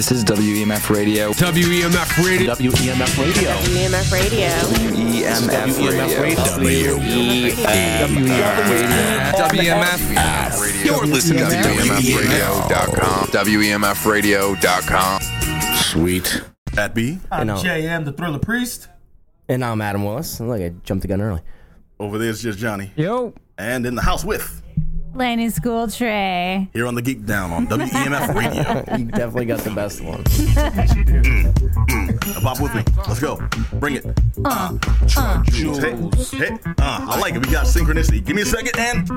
This is WEMF Radio. WEMF Radio. WEMF Radio. WEMF Radio. WEMF Radio. WEMF. Radio. You're listening to WEMFradio.com. WEMFradio.com. Sweet. That be I'm. JM, the Thriller Priest. And I'm Adam Willis. Look, I jumped the gun early. over there's just Johnny. Yo. And in the house with Laney Schooltree. here on the Geek Down on WEMF Radio. You definitely got the best one. Now pop with me. Let's go. Bring it. Uh, Hey, hey, uh, I like it. We got synchronicity. Give me a second and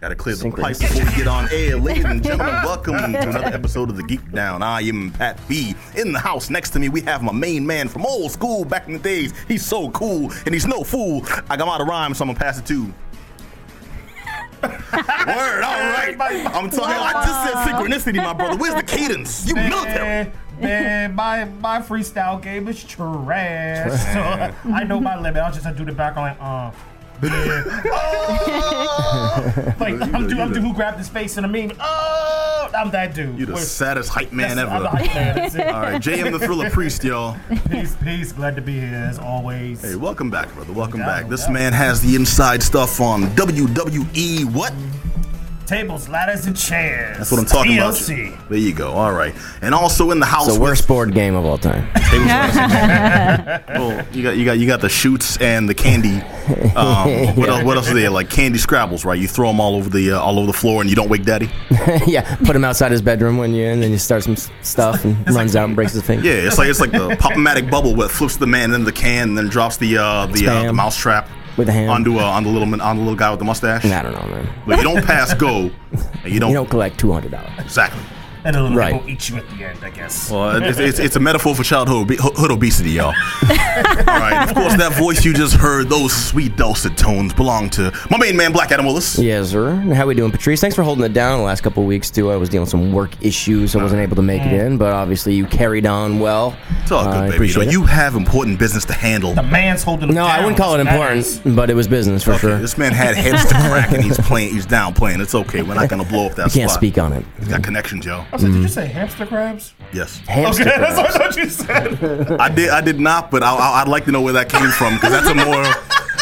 gotta clear the pipes before we get on air. Ladies and gentlemen, welcome to another episode of the Geek Down. I am Pat B. In the house next to me, we have my main man from old school back in the days. He's so cool and he's no fool. I got him out of rhyme, so I'm gonna pass it to. Word, all right. I'm talking. I just said synchronicity, my brother. Where's the cadence? You military. Man, man, my my freestyle game is trash. So I know my limit. I'll just do the back on like, uh. Oh! like I'm dude, I'm dude who grabbed his face in a meme. Oh, I'm that dude. You the Where- saddest hype man ever. I'm the hype man. That's it. All right, JM the Thriller Priest, y'all. Peace, peace. Glad to be here as always. Hey, welcome back, brother. Welcome back. This man has the inside stuff on WWE. What? Tables, ladders, and chairs. That's what I'm talking TLC. about. There you go. All right. And also in the house. The worst board game of all time. Well, you got you got you got the shoots and the candy. Um, what else? What else is there? Like candy scrabbles, right? You throw them all over the uh, all over the floor, and you don't wake daddy. yeah, put him outside his bedroom when you're in, and then you start some stuff and runs out and breaks his finger. Yeah, it's like it's like the pop-o-matic bubble where it flips the man in the can, and then drops the uh, the uh, the mouse trap With the hand. onto uh, on the little man- on the little guy with the mustache. I don't know, man. But you don't pass go, and you don't, You don't collect two hundred dollars. exactly. And a little Right. bit will eat you at the end, I guess. Well, it's, it's, it's a metaphor for childhood hood obesity, y'all. All right. Of course, that voice you just heard, those sweet dulcet tones, belong to my main man, Black Adam Willis. Yes, sir. How we doing, Patrice? Thanks for holding it down the last couple of weeks too. I was dealing with some work issues, so I wasn't able to make it in. But obviously, you carried on well. It's all Uh, good, I baby. You, know, you have important business to handle. the man's holding the no, I wouldn't call it important, but it was business for sure. This man had heads to crack, and he's playing. He's down playing. It's okay. We're not gonna blow up that You can't spot. speak on it. He's got connections, yo. I said, did you mm-hmm. say hamster crabs? Yes, Hamster Okay, that's crabs. what you said. I did. I did not, but I, I, I'd like to know where that came from because that's a more.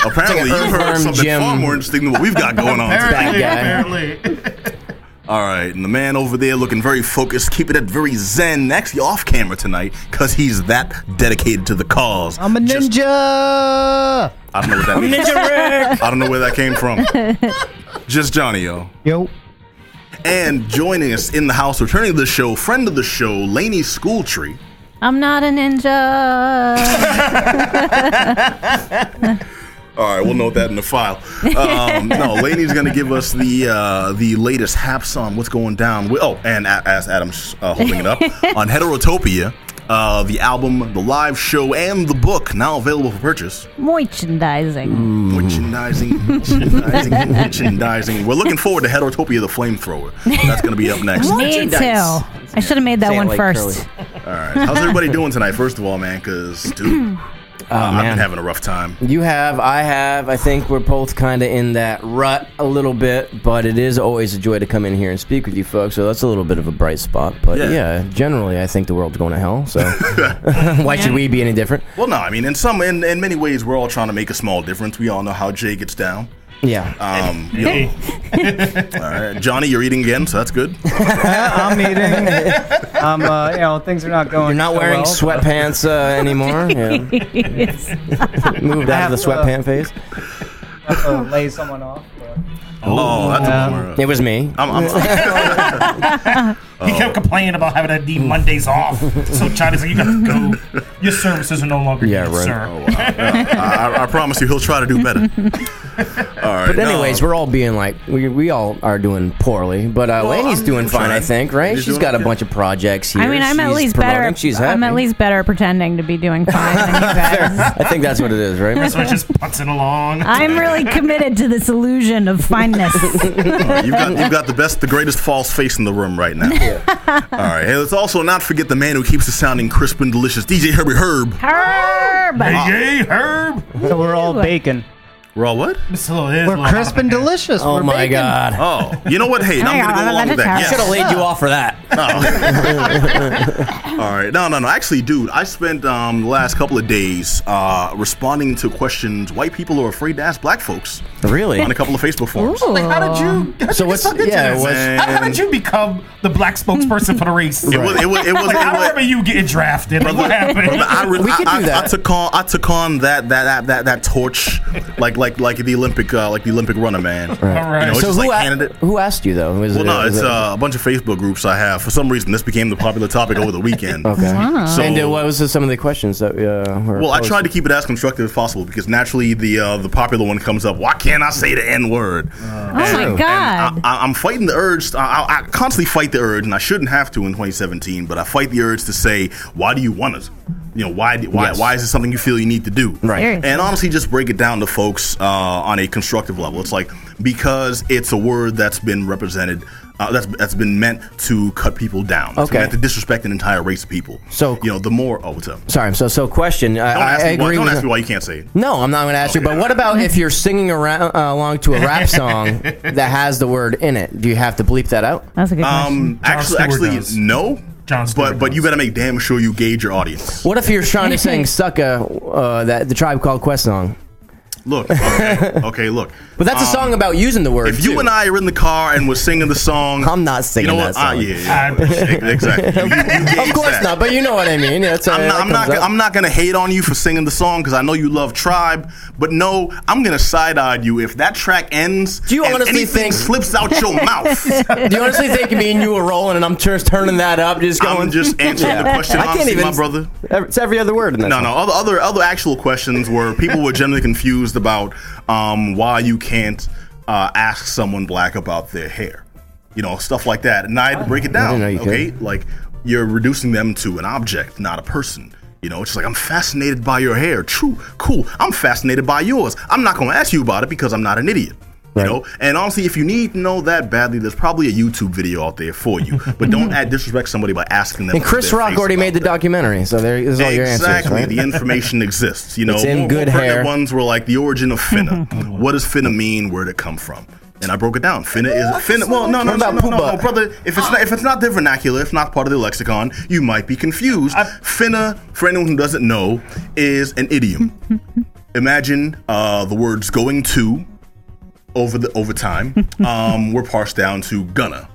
Apparently, you heard earthworm something gem. far more interesting than what we've got going on. today. apparently, guy. apparently. All right, and the man over there looking very focused, keeping it very zen, actually off camera tonight, because he's that dedicated to the cause. I'm a Just- ninja. I don't know what that means. Ninja Rick. I don't know where that came from. Just Johnny, yo. Yo. And joining us in the house, returning to the show, friend of the show, Laney Schooltree. I'm not a ninja. All right, we'll note that in the file. Um, no, Laney's going to give us the uh, the latest haps on what's going down. With, oh, and a- as Adam's uh, holding it up on Heterotopia, uh, the album, the live show, and the book now available for purchase. Merchandising. Merchandising, merchandising, merchandising. We're looking forward to Heterotopia, the flamethrower. That's going to be up next. Me too. I should have made that Say it one like first. All right, how's everybody doing tonight? First of all, man, because dude, Oh, I've been having a rough time. You have, I have. I think we're both kind of in that rut a little bit, but it is always a joy to come in here and speak with you folks. So that's a little bit of a bright spot. But Yeah. yeah, generally, I think the world's going to hell. So why should we be any different? Well, no, I mean, in some, in, in many ways, we're all trying to make a small difference. We all know how Jay gets down. Yeah. Um, you know. all right, Johnny, you're eating again, so that's good. I'm eating. I'm, uh, you know, things are not going. You're not so wearing well, sweatpants uh, anymore. Yeah. Moved out of the have, uh, sweatpant phase. but, uh, lay someone off. but- Oh, that's a Um, bummer. It was me. I'm, I'm, He kept complaining about having to need Mondays off. So China's like, you got to go. Your services are no longer Yeah, needed, right. sir. I, I promise you, he'll try to do better. All right. But anyways, we're all being like we, we all are doing poorly, but uh, Well, Laney's doing fine, trying. I think, right? You're She's doing got a okay. bunch of projects here. I mean, I'm at least promoting. better. She's happy. I'm at least better pretending to be doing fine than you guys. I think that's what it is, right? So just putzing along. I'm really committed to this illusion of fineness. you've got you've got the best, the greatest false face in the room right now. All right. Hey, let's also not forget the man who keeps it sounding crisp and delicious, DJ Herbie Herb. Herb. Hey, hey, Herb. So we're all bacon. We're all what? It's a little, it is We're crisp and up in here. delicious. Oh We're my bacon. god. Oh, you know what? Hey, now I'm gonna go along with that. I should Yes. have laid you off for that. All right. No, no, no. Actually, dude, I spent um, the last couple of days uh, responding to questions white people are afraid to ask black folks Really? on a couple of Facebook forums. Like, how did you? How So so what's- what's into yeah, this? what's- how, how did you become the black spokesperson for the race? It was. It was. It was. like, I it was remember you getting drafted. Like, what happened? Brother, I, re- We could I, do I- that. I took on I took on that that that that, that torch like like like the Olympic uh, like the Olympic runner man. All right. You know, So who, like a- candidate. who asked you though? Was Well, it, no, it's it- uh, a bunch of Facebook groups I have. For some reason, this became the popular topic over the weekend. okay. So, and uh, what was some of the questions that uh, were? well, I tried to keep it as constructive as possible because naturally the uh, the popular one comes up. Why can't I say the N word? Oh my god. I, I'm fighting the urge. I, I, I constantly fight the urge, and I shouldn't have to in 2017. But I fight the urge to say, "Why do you want it? You know, why? Why? Yes. Why is it something you feel you need to do?" Right. Seriously. And honestly, just break it down to folks uh, on a constructive level. It's like because it's a word that's been represented. Uh, that's that's been meant to cut people down. It's Okay. meant to disrespect an entire race of people. So- you know, the more. Oh, what's up? Sorry. So, so question. I, Don't I ask, me, why, agree don't ask me why you can't say it. No, I'm not going to ask you. But what about if you're singing around, uh, along to a rap song that has the word in it? Do you have to bleep that out? That's a good question. Um, Jon actually, actually, does. no. Jon Stewart but but you does. better make damn sure you gauge your audience. What if you're trying to sing "Sucka," uh, that the Tribe Called Quest song? Look, okay, okay, look. But that's a Um, song about using the word. If you too. and I are in the car and we're singing the song, I'm not singing you know that what? Ah, song. yeah, yeah, exactly. You- you- you of course that. not. But you know what I mean. That's, I'm not. I'm not. I'm not gonna hate on you for singing the song because I know you love Tribe. But no, I'm gonna side eye you if that track ends. Do you and honestly anything think- slips out your mouth? Do you honestly think me and you were rolling and I'm just turning that up, just going? I'm just answering the question I can't even. my brother. It's every other word in that. No, song. no. Other, other, other actual questions were people were generally confused about um, why you can't uh, ask someone black about their hair, you know, stuff like that. And I had to break it down. okay, could. like you're reducing them to an object, not a person. You know, it's just like I'm fascinated by your hair. True, cool. I'm fascinated by yours. I'm not going to ask you about it because I'm not an idiot. You know, and honestly, if you need to know that badly, there's probably a YouTube video out there for you. But don't add disrespect somebody by asking them. And Chris Rock already made the that. documentary, so there is all your answers, Exactly. right? The information exists. You know, It's in more, good more hair. ones were like the origin of finna. what does finna mean? Where did it come from? And I broke it down. Finna is finna. Well, no, no, no, no, no, brother. If it's not, if it's not their vernacular, if not part of their lexicon, you might be confused. finna, for anyone who doesn't know, is an idiom. Imagine uh, the words going to over the over time um, were parsed down to gonna.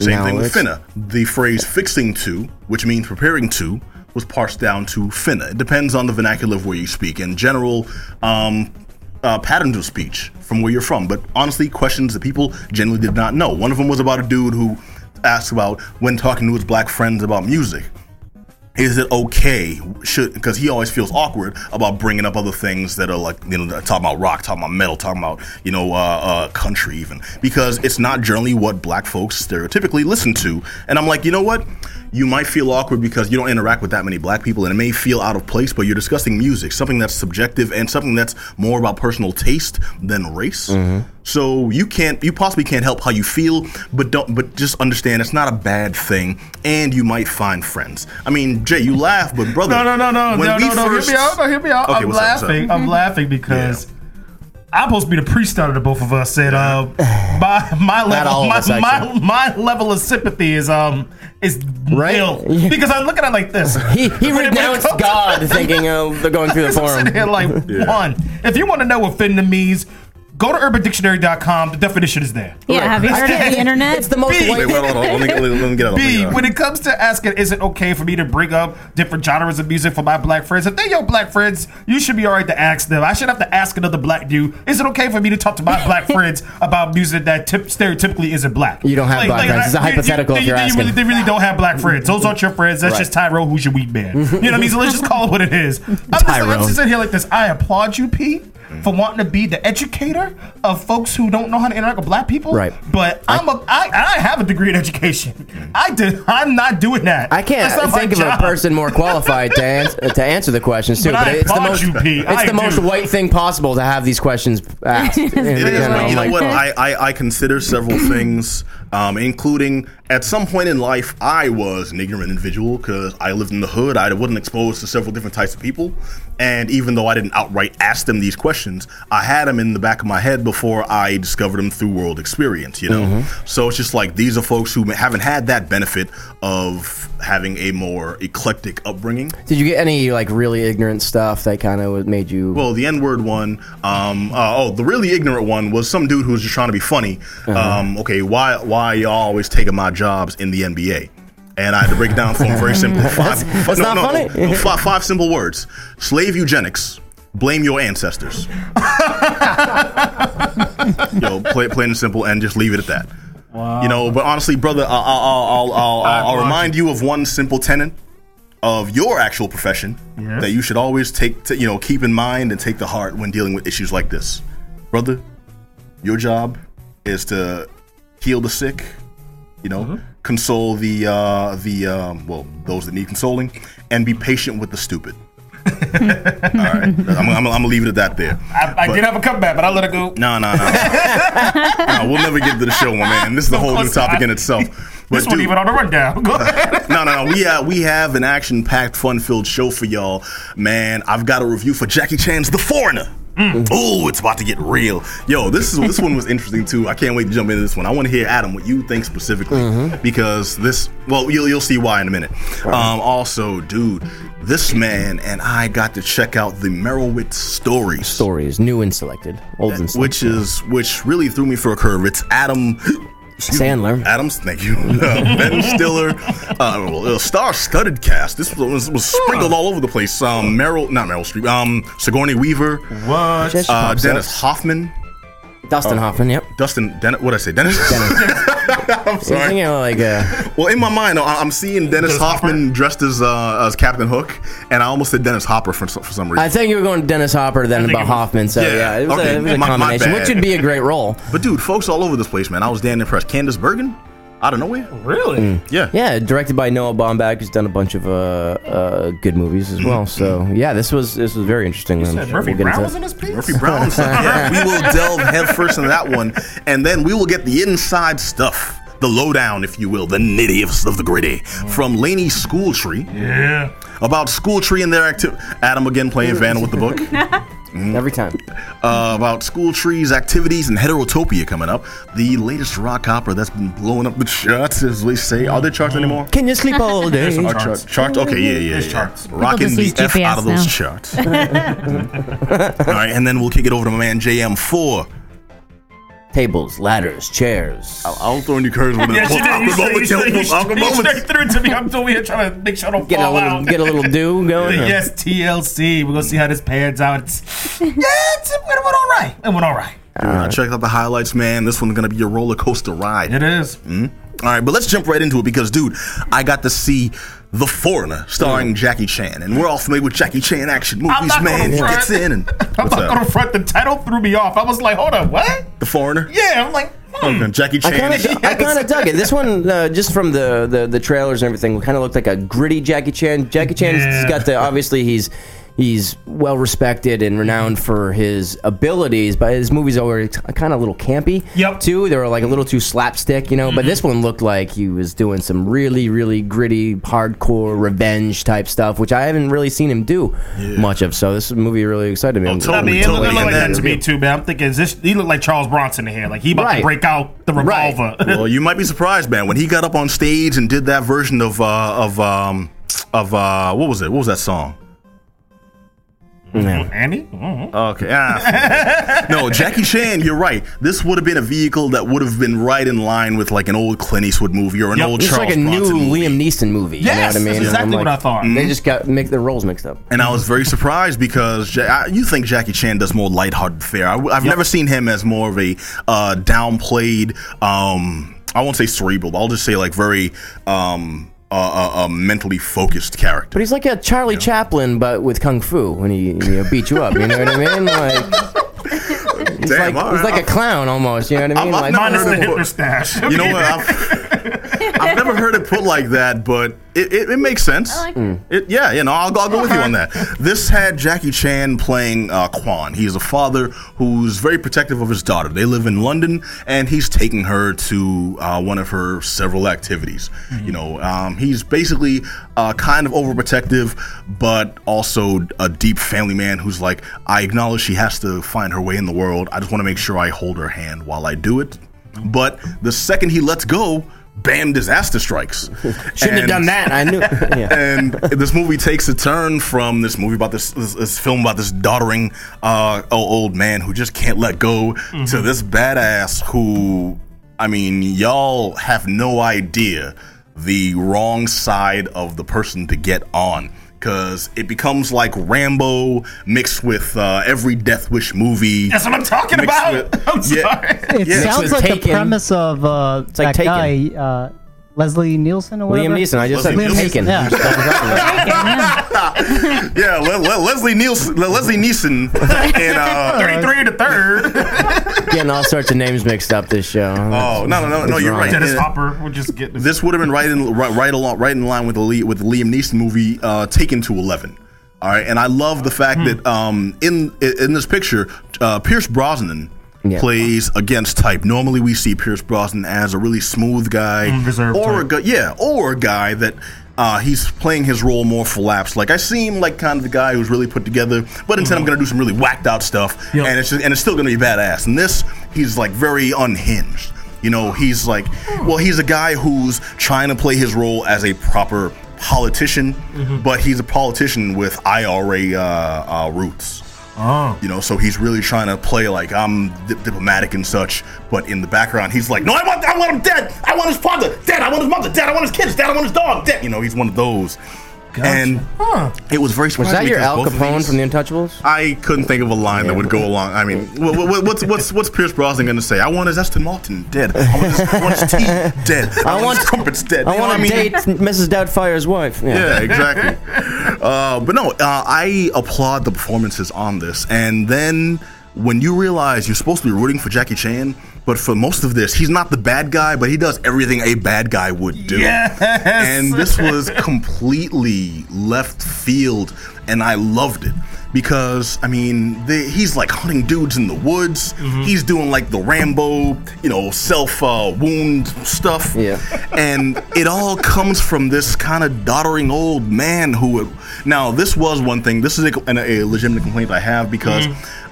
Same Now thing with finna. The phrase fixing to, which means preparing to, was parsed down to finna. It depends on the vernacular of where you speak and general um, uh, patterns of speech from where you're from. But honestly, questions that people generally did not know. One of them was about a dude who asked about when talking to his black friends about music. Is it okay? Should because he always feels awkward about bringing up other things that are like you know talking about rock, talking about metal, talking about you know uh, uh, country even because it's not generally what black folks stereotypically listen to. And I'm like, you know what? You might feel awkward because you don't interact with that many black people, and it may feel out of place. But you're discussing music, something that's subjective and something that's more about personal taste than race. Mm-hmm. So you can't, you possibly can't help how you feel, but don't, but just understand it's not a bad thing, and you might find friends. I mean, Jay, you laugh, but brother, No, no, no, no, when no, we no, no. first- Hear me out. No, hear me out. Okay, I'm what's up, up? laughing. I'm laughing because I'm supposed to be the priest out of the both of us. And uh, my my level, of my, us, my, my level of sympathy is um is Right? nil Yeah. because I'm looking at it like this. He, he renounced God, thinking oh, they're going through the I'm sitting here forum. like one. If you want to know what finna means, go to UrbanDictionary.com. The definition is there. yeah, have you heard of the internet? It's the most B. white. Wait, wait, hold on, let me, let me, let me get it. B, when it comes to asking, is it okay for me to bring up different genres of music for my black friends? If they're your black friends, you should be all right to ask them. I should have to ask another black dude, is it okay for me to talk to my black friends about music that tip, stereotypically isn't black? You don't have black friends. It's a you- you- hypothetical if you- you're you asking. really- they really don't have black friends. Those aren't your friends. That's Right. just Tyrone, who's your weed man. You know what I mean? So let's just call it what it is. I'm just, I'm Tyrone. just sitting here like this. I applaud you, P. Mm-hmm. For wanting to be the educator of folks who don't know how to interact with black people, Right. But I'm a I, I have a degree in education. Mm-hmm. I did. I'm not doing that. I can't That's not think of a person more qualified to, ans- to answer the questions too. But I it's the most, you, P. it's I the most white thing possible to have these questions asked. It is. You know, you know like- what? I, I, I consider several things um, including at some point in life, I was an ignorant individual because I lived in the hood. I wasn't exposed to several different types of people. And even though I didn't outright ask them these questions, I had them in the back of my head before I discovered them through world experience, you know? So it's just like these are folks who haven't had that benefit of having a more eclectic upbringing. Did you get any like really ignorant stuff that kind of made you? Well, the N word one. Um, uh, oh, the really ignorant one was some dude who was just trying to be funny. Um, okay, why why y'all always taking my jobs in the NBA? And I had to break it down for him very simply. Five, That's not no, funny. no, no, five, five simple words: slave eugenics. Blame your ancestors. Yo, play it plain and simple, and just leave it at that. You know, but honestly, brother, I'll, I'll, I'll, I'll, remind you of one simple tenet of your actual profession Yes. that you should always take, to, you know, keep in mind and take to heart when dealing with issues like this, brother. Your job is to heal the sick, you know, Mm-hmm. console the uh, the um, well those that need consoling, and be patient with the stupid. All right, I'm, I'm, I'm gonna leave it at that there. I, I But- did have a comeback, but I let it go. no, no, no. no, we'll never get to the show, my man. This is a whole new topic in itself. But This one dude, even on the rundown. Go ahead. no, no, no. We have we have an action-packed, fun-filled show for y'all, man. I've got a review for Jackie Chan's The Foreigner. Oh, it's about to get real. Yo, this is this one was interesting too. I can't wait to jump into this one. I want to hear Adam what you think specifically mm-hmm. because this. Well, you'll you'll see why in a minute. Um, also, dude, this man and I got to check out the Meyerowitz stories. stories, new and selected, old and selected. which is which really threw me for a curve. It's Adam excuse me, Sandler. Adams, thank you. Uh, ben Stiller, uh, a star-studded cast. This was, was sprinkled all over the place. Um, Meryl, not Meryl Streep. Um, Sigourney Weaver, What? Uh, Dennis up. Hoffman, Dustin Hoffman. Yep. Dustin. Dennis, what did I say? Dennis. I'm I'm sorry. thinking of like uh, Well, in my mind, I- I'm seeing Dennis Dennis Hoffman dressed as uh, as Captain Hook, and I almost said Dennis Hopper for, some- for some reason. I think you were going to Dennis Hopper then think about was- Hoffman. So Yeah, yeah, it was okay, a, it was a my- my combination, bad. which would be a great role. but dude, folks all over this place, man. I was damn impressed. Candice Bergen, out of nowhere. Really? Yeah. Yeah, directed by Noah Baumbach, who's done a bunch of uh, uh, good movies as well. So yeah, this was this was very interesting. Um, Said Murphy we'll Brown was in this piece? Murphy Brown. so, yeah, we will delve headfirst into that one, and then we will get the inside stuff, the lowdown, if you will, the nitty of, of the gritty, from Laney Schooltree Yeah. about Schooltree and their activity. Adam again playing Vanna with the book. Every time. Uh, about Schooltree's activities and Heterotopia coming up. The latest rock opera that's been blowing up the charts, as we say. Are there charts anymore? Can you sleep all day? some Are charts. chart- charts? Okay, yeah, yeah, There's yeah. charts. Rocking the use F out of those now. charts. All right, and then we'll kick it over to my man JM4. Tables, ladders, chairs. I'll throw in your curves with Yeah, she did. You awkward straight, you moments. straight, you Awkward straight, you moments. straight through to me. I'm over here trying to make sure I don't Get a fall little, out. get a little dew going. yes, TLC. We're gonna see how this pans out. It's, yeah, it's, it went all right. It went all right. I checked out the highlights, man. This one's gonna be a roller coaster ride. It is. All right, but let's jump right into it because, dude, I got to see The Foreigner starring Jackie Chan, and we're all familiar with Jackie Chan action movies, man. He gets in and I'm not up? gonna front. The title threw me off. I was like, hold on, what? The Foreigner. Yeah, I'm like, hmm. Okay, Jackie Chan. I kind of dug it. This one, uh, just from the, the the trailers and everything, kind of looked like a gritty Jackie Chan. Jackie Chan's Yeah. got the obviously he's he's well respected and renowned for his abilities, but his movies are kind of a little campy. Yep. Mm-hmm. Too, they were like a little too slapstick, you know. But this one looked like he was doing some really, really gritty, hardcore revenge type stuff, which I haven't really seen him do much of. So this movie really excited me. Oh, I'm- totally. I mean, it looked, it looked like that to me too, man. I'm thinking, is this, he looked like Charles Bronson in here. Like he about Right. to break out the Right. revolver. well, you might be surprised, man, when he got up on stage and did that version of uh, of um, of uh, what was it? What was that song? Andy? Mhm. Okay. Ah, no, Jackie Chan, you're right. This would have been a vehicle that would have been right in line with like an old Clint Eastwood movie or an Yep. old It's Charles like a new movie. Liam Neeson movie. You know what I mean? that's exactly I'm what I thought. They just got make their roles mixed up. And I was very surprised because ja- I- you think Jackie Chan does more lighthearted fare. I, have never seen him as more of a uh, downplayed. Um, I won't say cerebral. But I'll just say like very um, uh, uh, uh, mentally focused character. But he's like a Charlie Chaplin, but with kung fu when he you know, beat you up. You know what I mean? Like he's Damn, like all he's right. like a clown almost. You know what I mean? I've like never Minus heard the of- Hitler stash. You know what? I've, I've never heard it put like that, but it, it, it makes sense. Like It, yeah, you know, I'll, I'll go with you on that. This had Jackie Chan playing uh, Quan. He is a father who's very protective of his daughter. They live in London, and he's taking her to uh, one of her several activities. You know, um, he's basically uh, kind of overprotective, but also a deep family man who's like, I acknowledge she has to find her way in the world. I just want to make sure I hold her hand while I do it. But the second he lets go, bam, disaster strikes. Shouldn't have done that. I knew. Yeah. and this movie takes a turn from this movie about this this, this film about this doddering uh, old man who just can't let go to this badass who I mean y'all have no idea the wrong side of the person to get on because it becomes like Rambo mixed with uh, every Death Wish movie. That's what I'm talking about. with- I'm Yeah. sorry. It Yeah. sounds with like the Taken. premise of uh, that like guy, Taken. uh, Leslie Nielsen or whatever. Liam Neeson. I just said Leslie Nielsen. Taken. Yeah. Yeah, Le- Le- Leslie Nielsen, Le- Leslie Neeson, and uh, 33 to third. Getting all sorts of names mixed up this show. oh no no no no you're right. Dennis Yeah. Hopper would just get this. this would have been right in right, right along right in line with the Lee, with the Liam Neeson movie uh, Taken to Eleven. All right, and I love the fact that um, in in this picture, uh, Pierce Brosnan Yeah. plays against type. Normally, we see Pierce Brosnan as a really smooth guy, Mm, reserved or a type. gu- yeah, or a guy that. Uh, he's playing his role more for laughs. Like I seem like kind of the guy who's really put together, but instead I'm going to do some really whacked out stuff, Yep. and it's just, and it's still going to be badass. And this, he's like very unhinged. You know, he's like, well, he's a guy who's trying to play his role as a proper politician, but he's a politician with IRA uh, uh, roots. Oh. You know, so he's really trying to play like I'm di- diplomatic and such, but in the background, he's like, no, I want, I want him dead. I want his father dead. I want his mother dead. I want his kids dead. I want his dog dead. You know, he's one of those. And Huh. it was very Was surprising. that your Al Capone from The Untouchables? I couldn't think of a line that would go along. I mean, wha- wha- what's what's what's Pierce Brosnan going to say? I want his Aston Martin dead. I want his, I want his tea dead. I, want, want- his crumpets dead. I You want what to mean? date Mrs. Doubtfire's wife. Yeah. Yeah, exactly. uh, but no, uh, I applaud the performances on this. And then when you realize you're supposed to be rooting for Jackie Chan, but for most of this, he's not the bad guy, but he does everything a bad guy would do. Yes. And this was completely left field, and I loved it. Because I mean, the, he's like hunting dudes in the woods. He's doing like the Rambo, you know, self uh, wound stuff. Yeah. and it all comes from this kind of doddering old man who. Now, this was one thing. This is a, a legitimate complaint I have because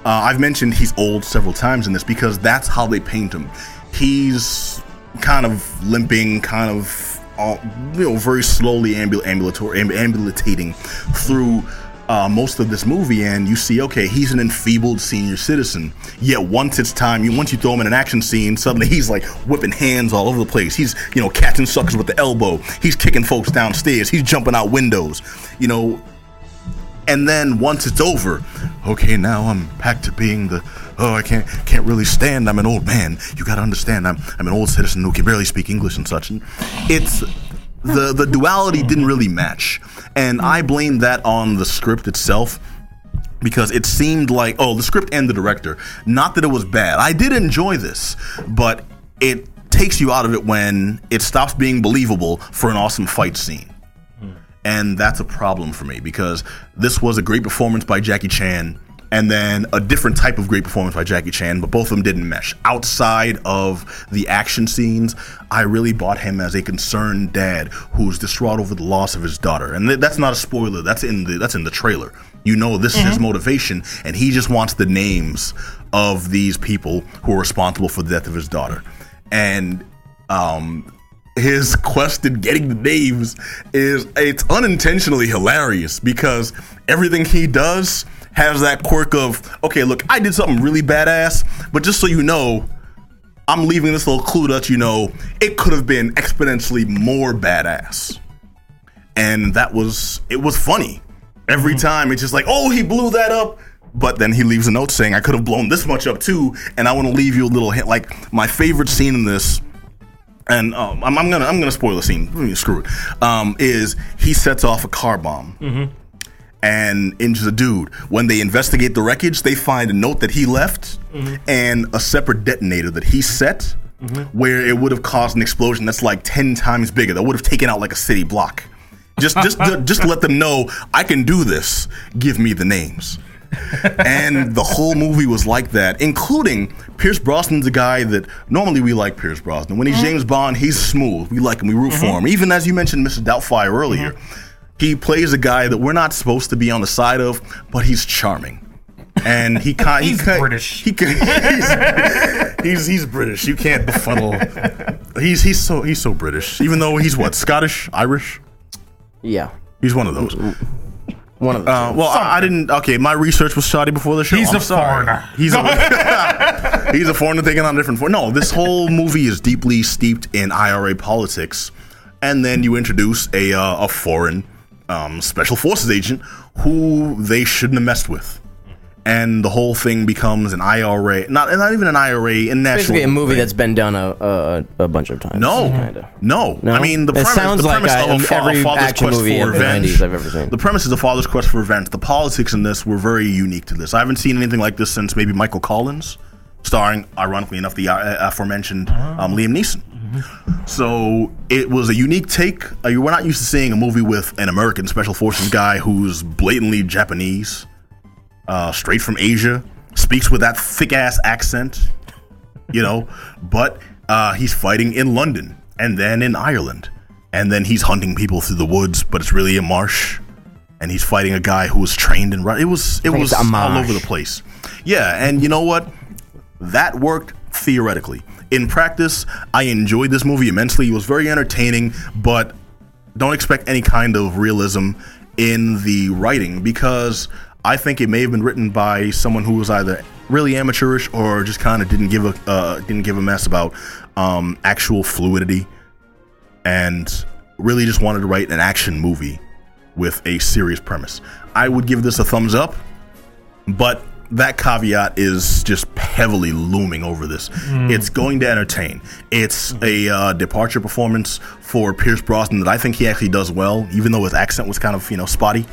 uh, I've mentioned he's old several times in this because that's how they paint him. He's kind of limping, kind of uh, you know, very slowly ambul- ambulatory, amb- through uh, most of this movie, and you see, okay, he's an enfeebled senior citizen. Yet once it's time, you once you throw him in an action scene, suddenly he's like whipping hands all over the place. He's you know catching suckers with the elbow. He's kicking folks downstairs. He's jumping out windows. You know, and then once it's over, okay, now I'm back to being the oh I can't can't really stand. I'm an old man. You got to understand. I'm I'm an old citizen who can barely speak English and such. And it's the the duality didn't really match, and I blame that on the script itself. Because it seemed like, oh, the script and the director. Not that it was bad. I did enjoy this, but it takes you out of it when it stops being believable for an awesome fight scene. And that's a problem for me because this was a great performance by Jackie Chan and then a different type of great performance by Jackie Chan, but both of them didn't mesh. Outside of the action scenes, I really bought him as a concerned dad who's distraught over the loss of his daughter. And th- that's not a spoiler. That's in the that's in the trailer. You know this is his motivation and he just wants the names of these people who are responsible for the death of his daughter. And um his quest in getting the names is it's unintentionally hilarious because everything he does has that quirk of okay look i did something really badass but just so you know i'm leaving this little clue that you know it could have been exponentially more badass. And that was it was funny. Every mm-hmm. time it's just like oh he blew that up. But then he leaves a note saying i could have blown this much up too and i want to leave you a little hint. Like my favorite scene in this and um, I'm, I'm gonna I'm gonna spoil the scene. Screw it. Um, is he sets off a car bomb and injures a dude. When they investigate the wreckage, they find a note that he left and a separate detonator that he set where it would have caused an explosion that's like ten times bigger. That would have taken out like a city block. Just, just, just let them know I can do this. Give me the names. And the whole movie was like that, including Pierce Brosnan's a guy that normally we like Pierce Brosnan. When he's mm-hmm. James Bond, he's smooth. We like him. We root for mm-hmm. him. Even as you mentioned, Mr. Doubtfire earlier, mm-hmm. he plays a guy that we're not supposed to be on the side of, but he's charming. And he kind He's he ki- British. He can, he's, he's he's British. You can't befuddle. He's he's so he's so British. Even though he's what Scottish, Irish. Yeah, He's one of those. One of the Uh, well, I, I didn't. Okay, my research was shoddy before the show. He's I'm a sorry. foreigner. He's a he's a foreigner taking on a different. For- no, this whole movie is deeply steeped in IRA politics, and then you introduce a uh, a foreign um, special forces agent who they shouldn't have messed with. And the whole thing becomes an IRA, not not even an IRA, in national. basically a movie thing. that's been done a a, a bunch of times. No, kinda. no, No? I mean the It premise. sounds the like premise a- of a, fa- every father's action quest movie for in the revenge. 90s I've ever seen. The premise is a father's quest for revenge. The politics in this were very unique to this. I haven't seen anything like this since maybe Michael Collins, starring, ironically enough, the uh, aforementioned um, Liam Neeson. So it was a unique take. Uh, you were not used to seeing a movie with an American special forces guy who's blatantly Japanese, uh, straight from Asia, speaks with that thick ass accent you know, but uh, he's fighting in London and then in Ireland. And then he's hunting people through the woods, but it's really a marsh. And he's fighting a guy who was trained in it was it was all over the place. Yeah, and you know what? That worked theoretically. In practice, I enjoyed this movie immensely. It was very entertaining, but don't expect any kind of realism in the writing because I think it may have been written by someone who was either really amateurish or just kind of didn't give a uh, didn't give a mess about um, actual fluidity and really just wanted to write an action movie with a serious premise. I would give this a thumbs up, but that caveat is just heavily looming over this. It's going to entertain. It's a uh, departure performance for Pierce Brosnan that I think he actually does well, even though his accent was kind of you know spotty.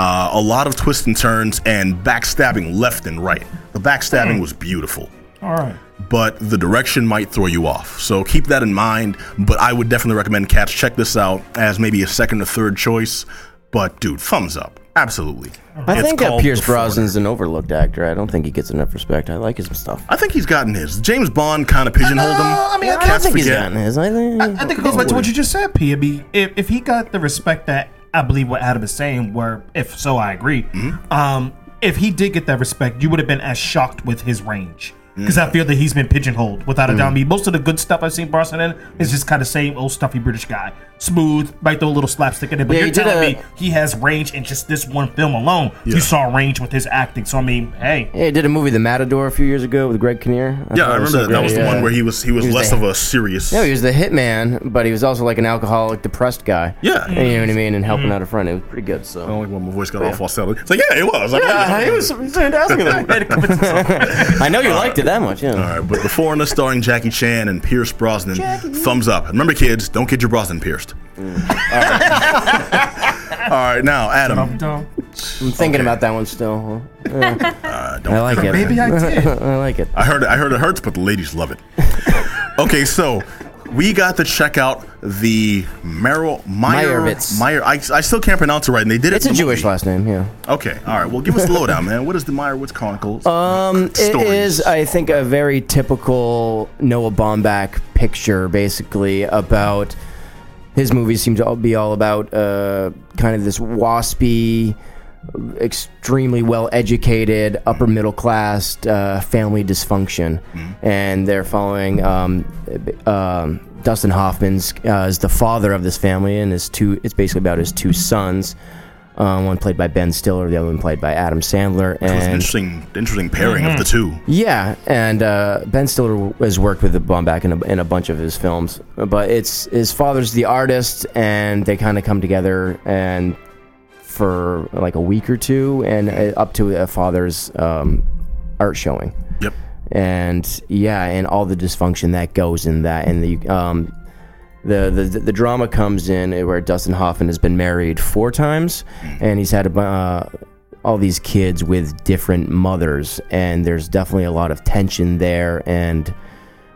Uh, a lot of twists and turns and backstabbing left and right. The backstabbing was beautiful All right. but the direction might throw you off. So keep that in mind. But I would definitely recommend cats check this out as maybe a second or third choice. But dude, thumbs up, absolutely. I It's think that Pierce The Foreigner. Brosnan's an overlooked actor. I don't think he gets enough respect. I like his stuff. I think he's gotten his. James Bond kind of pigeonholed him. I mean, I I don't Cats think he's gotten his. I think, I think it goes back to what you just said, P. I mean, if, if he got the respect that I believe what Adam is saying, where if so, I agree. Mm-hmm. Um, if he did get that respect, you would have been as shocked with his range. Because Mm. I feel that he's been pigeonholed without a doubt. I mean, most of the good stuff I've seen Brosnan in is just kind of same old stuffy British guy. Smooth, might throw a little slapstick in it. But Yeah, you're telling a- me he has range in just this one film alone. Yeah. You saw range with his acting. So, I mean, hey. Yeah, he did a movie, The Matador, a few years ago with Greg Kinnear. Yeah, I remember so that. That great, was the yeah. one where he was he was, He was less the- of a serious. No, he was the hitman, but he was also like an alcoholic, depressed guy. Yeah. And you know what I mean, and helping mm-hmm. out a friend. It was pretty good. So. I only when my voice got all falsetto. It's like, yeah, it was. Like, Yeah, it was fantastic. I know you liked it that much. Yeah. All right, but The Foreigner starring Jackie Chan and Pierce Brosnan, thumbs up. And remember, kids, don't get your Brosnan pierced. All right. All right, now, Adam. Dum-dum. I'm thinking about that one still. Yeah. Uh, don't I like it. Maybe I did. I like it. I heard I heard it hurts, but the ladies love it. okay, so we got to check out the Meryl Meyer. Meyerowitz. Meyer. I, I still can't pronounce it right, and they did it. It's a Jewish movie. last name, yeah. Okay, all right. Well, give us the lowdown, man. What is the Meyerowitz Chronicles? Um, it Stories. is, I think, a very typical Noah Baumbach picture, basically about his movies seem to all be all about uh, kind of this waspy, extremely well educated, upper middle class uh, family dysfunction, and they're following um, um, Dustin Hoffman's uh, is the father of this family, and his two. It's basically about his two sons. Um, one played by Ben Stiller, the other one played by Adam Sandler, it was an and interesting, interesting pairing of the two. yeah, and uh, Ben Stiller has worked with the Baumbach in a, in a bunch of his films, but it's his father's the artist, and they kind of come together and for like a week or two, and uh, up to a father's um, art showing, Yep. and yeah, and all the dysfunction that goes in that, and the um, the, the the drama comes in where Dustin Hoffman has been married four times, and he's had a uh, all these kids with different mothers, and there's definitely a lot of tension there. And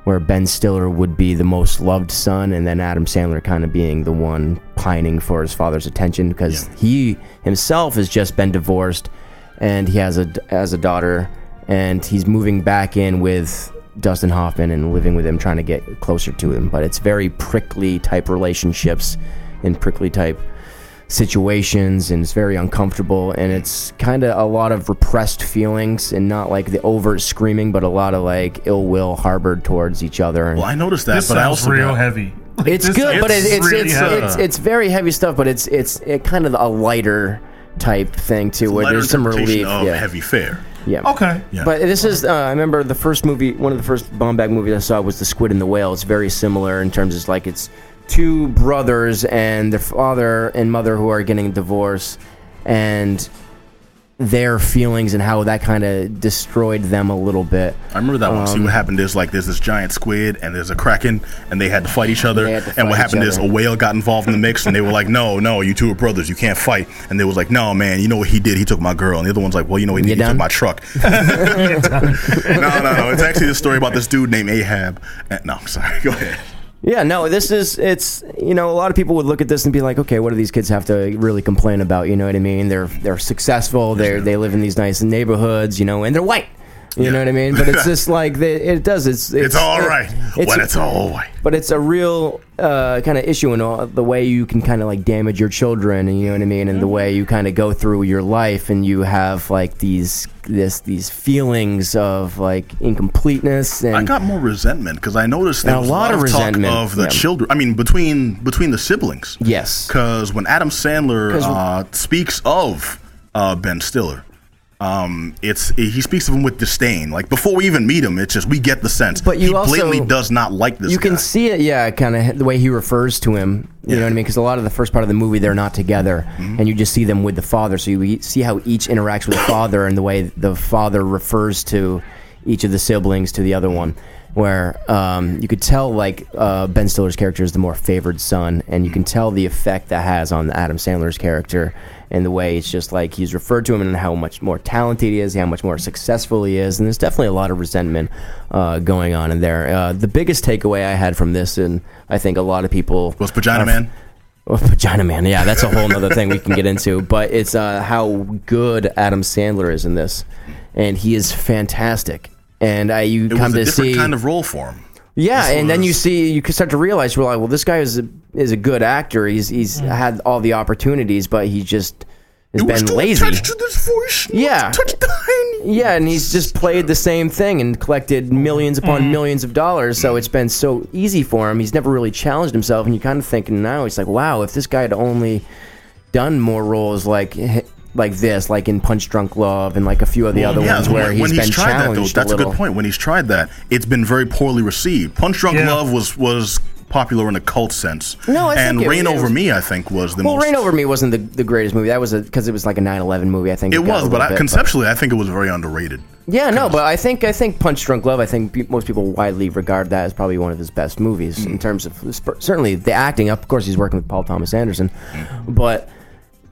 where Ben Stiller would be the most loved son, and then Adam Sandler kind of being the one pining for his father's attention because he himself has just been divorced, and he has a has a daughter, and he's moving back in with Dustin Hoffman and living with him, trying to get closer to him. But it's very prickly type relationships and prickly type situations and it's very uncomfortable and it's kind of a lot of repressed feelings and not like the overt screaming but a lot of like ill will harbored towards each other and Well, I noticed that, This but I sounds also real got- heavy. it's This- good but it, it's really it's, heavy. it's it's very heavy stuff but it's it's it kind of a lighter type thing too where there's some relief of yeah heavy fare. Yeah Okay. Yeah. but this is, uh, I remember the first movie, one of the first Baumbach movies I saw was The Squid and the Whale. It's very similar in terms of like it's two brothers and their father and mother who are getting a divorce and their feelings and how that kind of destroyed them a little bit. I remember that one. See Um, what happened is like there's this giant squid and there's a kraken and they had to fight each other. They had to and what fight each happened is a whale got involved in the mix and they were like, no, no, you two are brothers, you can't fight. And they was like, no, man, you know what he did? He took my girl. And the other one's like, well, you know what he did? He took my truck. no, no, no. It's actually a story about this dude named Ahab. And, no, I'm sorry. Go ahead. Yeah, no, this is it's you know a lot of people would look at this and be like, okay, what do these kids have to really complain about? You know what I mean? They're they're successful. They they live in these nice neighborhoods, you know, and they're white. You know what I mean? But it's just like they, it does. It's It's, all it- right when it's all white. but it's a real uh, kind of issue in all, the way you can kind of like damage your children, and you know what I mean, and the Mm-hmm. way you kind of go through your life, and you have like these this these feelings of like incompleteness and I got more resentment because I noticed there And a was lot of talk resentment, of the yeah. children. I mean, between between the siblings. yes, Because when Adam Sandler uh, speaks of uh, Ben Stiller, um, it's he speaks of him with disdain. Like before we even meet him, it's just we get the sense. But you he also- blatantly does not like this. you can see it, yeah, kind of the way he refers to him. You know what I mean? Because a lot of the first part of the movie, they're not together, Mm-hmm. and you just see them with the father. So you see how each interacts with the father and the way the father refers to each of the siblings to the other one. Where um, you could tell, like uh, Ben Stiller's character is the more favored son, and you can tell the effect that has on Adam Sandler's character, and the way it's just like he's referred to him and how much more talented he is, how much more successful he is, and there's definitely a lot of resentment uh, going on in there. Uh, the biggest takeaway I had from this, and I think a lot of people was Vagina Man. well, Vagina Man, yeah, that's a whole other thing we can get into. But it's uh, how good Adam Sandler is in this, and he is fantastic. And uh, you It come was a to different see, kind of role for him. Yeah, and then you see, you can start to realize, you're like, well, this guy is a, is a good actor. He's he's mm. had all the opportunities, but he just has been lazy. to this voice. Yeah. to touch the tiny- Yeah, and he's just played the same thing and collected millions upon mm. millions of dollars. So mm. it's been so easy for him. He's never really challenged himself, and you're kind of thinking now, it's like, wow, if this guy had only done more roles like like this, like in Punch Drunk Love, and like a few of the other Yeah, ones where when, he's when been he's tried that though, challenged that's a a, good point. When he's tried that, it's been very poorly received. Punch Drunk Yeah. Love was was popular in a cult sense. No, I and think it- Rain it Over was- Me, I think, was the most. Well, most. Reign Over Me wasn't the, the greatest movie. That was because it was like a 9/11 movie. I think It got a was, but I, bit, conceptually, I think it was very underrated. Yeah, no, but I think I think Punch Drunk Love. I think pe- most people widely regard that as probably one of his best movies Mm. in terms of sp- certainly the acting. Of course, he's working with Paul Thomas Anderson, but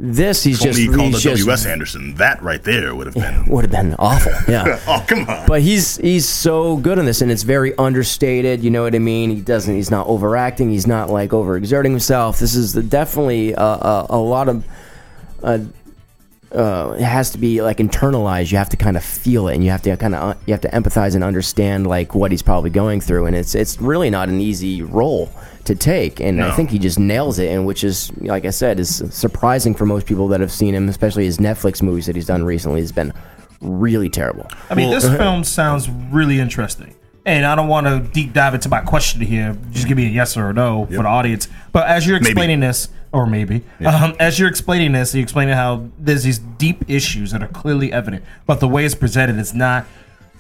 this he's If just he called he's just W.S. Anderson. That right there would have been. would have been awful. Yeah. oh, come on. But he's he's so good in this, and it's very understated. You know what I mean? He doesn't. He's not overacting. He's not like overexerting himself. This is the, definitely a, a, a lot of. Uh, uh, it has to be like internalized. You have to kind of feel it, and you have to kind of you have to empathize and understand like what he's probably going through. And it's it's really not an easy role to take. And I think he just nails it, and which is like I said, is surprising for most people that have seen him, especially his Netflix movies that he's done recently. Has been really terrible. I mean, Well- this film sounds really interesting. And I don't want to deep dive into my question here. Just give me a yes or a no for the audience. But as you're Maybe. explaining this, or maybe, um, as you're explaining this, you're explaining how there's these deep issues that are clearly evident, but the way it's presented is not.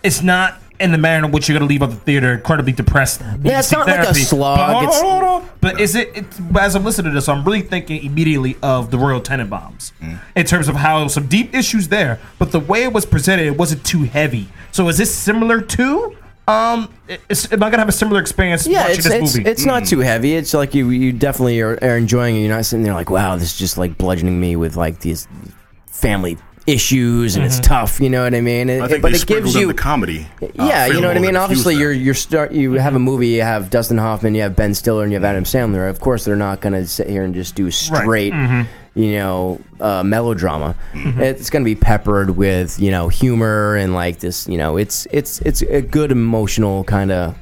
It's not in the manner in which you're going to leave out the theater incredibly depressed. Yeah, it's not like a slog, But, hold on, it's- hold. But is it, it's, as I'm listening to this, I'm really thinking immediately of the Royal Tenenbaums in terms of how some deep issues there, but the way it was presented, it wasn't too heavy. So is this similar to? Um, is, am I gonna have a similar experience Yeah, watching it's this it's, movie? it's not too heavy. It's like you you definitely are, are enjoying it. You're not sitting there like, wow, this is just like bludgeoning me with like these family issues and it's Mm-hmm. tough. You know what I mean? It- I think but they it gives you the comedy. uh, yeah, you know what I mean. Obviously, you're you're start you have a movie. You have Dustin Hoffman, you have Ben Stiller, and you have Adam Sandler. Of course, they're not going to sit here and just do straight, you know, uh, melodrama. It's going to be peppered with you know humor and like this. You know, it's it's it's a good emotional kind of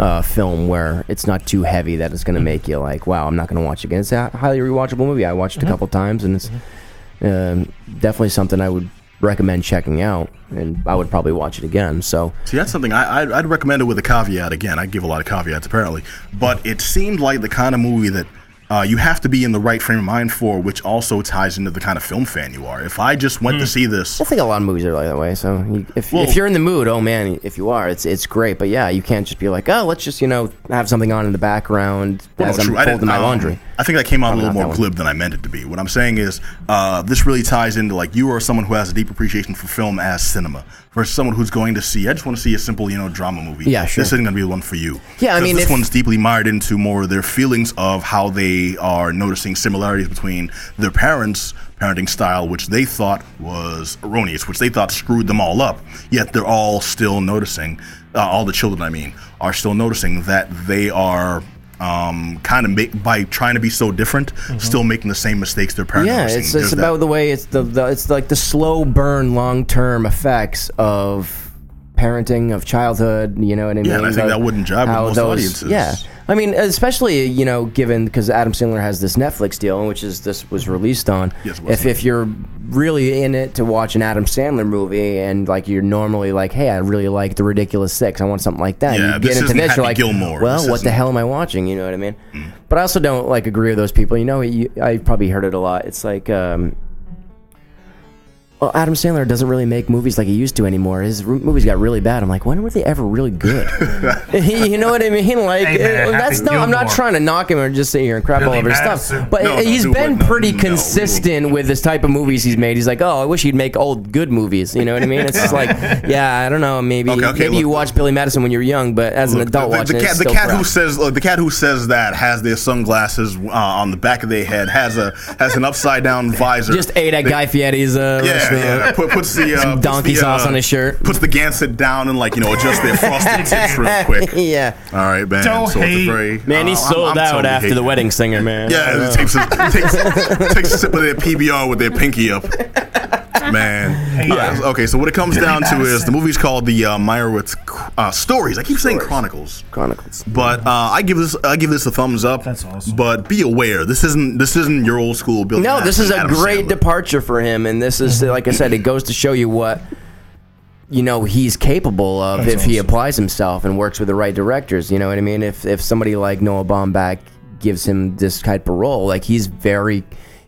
uh, film where it's not too heavy that it's going to make you like, wow, I'm not going to watch it again. It's a highly rewatchable movie. I watched it a couple times, and it's um, definitely something I would recommend checking out, and I would probably watch it again. So. See, that's something I, I'd, I'd recommend it with a caveat. Again, I give a lot of caveats apparently, but it seemed like the kind of movie that uh, you have to be in the right frame of mind for, which also ties into the kind of film fan you are. If I just went to see this, I think a lot of movies are like that way. So you, if, Well- if you're in the mood, oh man, if you are, it's it's great. But yeah, you can't just be like, oh, let's just you know have something on in the background Well, as no, I'm true. Folding didn't- my um, laundry. I think that came out Probably a little more glib than I meant it to be. What I'm saying is, uh, this really ties into like you are someone who has a deep appreciation for film as cinema versus someone who's going to see. I just want to see a simple, you know, drama movie. Yeah, sure. This isn't going to be the one for you. Yeah, I mean, this if- one's deeply mired into more of their feelings of how they are noticing similarities between their parents' parenting style, which they thought was erroneous, which they thought screwed them all up. Yet they're all still noticing. Uh, all the children, I mean, are still noticing that they are. Um, kind of make by trying to be so different, still making the same mistakes their parents. Mm-hmm. Yeah, it's it's that. about the way it's the, the it's like the slow burn, long term effects of parenting of childhood. You know what I mean? Yeah, and I think that wouldn't jive with most audiences. Yeah, I mean, especially you know, given because Adam Sandler has this Netflix deal, which is this was released on. Yes, if if you're really in it to watch an Adam Sandler movie and like you're normally like, hey, I really like The Ridiculous Six, I want something like that. Yeah, you get into this, Happy you're like, Gilmore. well, This what the hell am I watching? You know what I mean? But I also don't like agree with those people. You know, you, I've probably heard it a lot. It's like. um well, Adam Sandler doesn't really make movies like he used to anymore. His r- movies got really bad. I'm like, when were they ever really good? you know what I mean? Like, Hey, man, uh, that's Happy no. I'm not trying to knock him or just sit here and crap all Billy over his Madison. stuff. But No, no, he's do been. No, pretty no, consistent with this type of movies he's made. He's like, oh, I wish he'd make old good movies. You know what I mean? It's just like, yeah, I don't know. Maybe Okay, okay, maybe you look. watched Billy Madison when you were young, but as an adult the, watching the it, cat, the cat who says uh, the cat who says that has their sunglasses uh, on the back of their head has a has an upside down visor. just ate at Guy Fieri's uh, Yeah. Yeah. Put, puts the uh, puts donkey the, sauce uh, on his shirt. Puts the Gansett down and like you know adjust their frosted tips real quick. yeah. All right, man. Don't so it's a hate. very Man, he uh, I'm- sold I'm out totally after the wedding singer, man. Yeah, it takes a, takes takes a sip of their PBR with their pinky up. Man, All right, okay. So what it comes down to is the movie's called the uh, Meyerowitz uh, Stories. I keep saying Chronicles. Chronicles. But uh, I give this I give this a thumbs up. That's awesome. But be aware, this isn't this isn't your old school Bill. No, this is a Adam great Sandler. departure for him, and this is like I said, it goes to show you what you know he's capable of if he applies himself and works with the right directors. You know what I mean? If if somebody like Noah Baumbach gives him this type of role, like he's very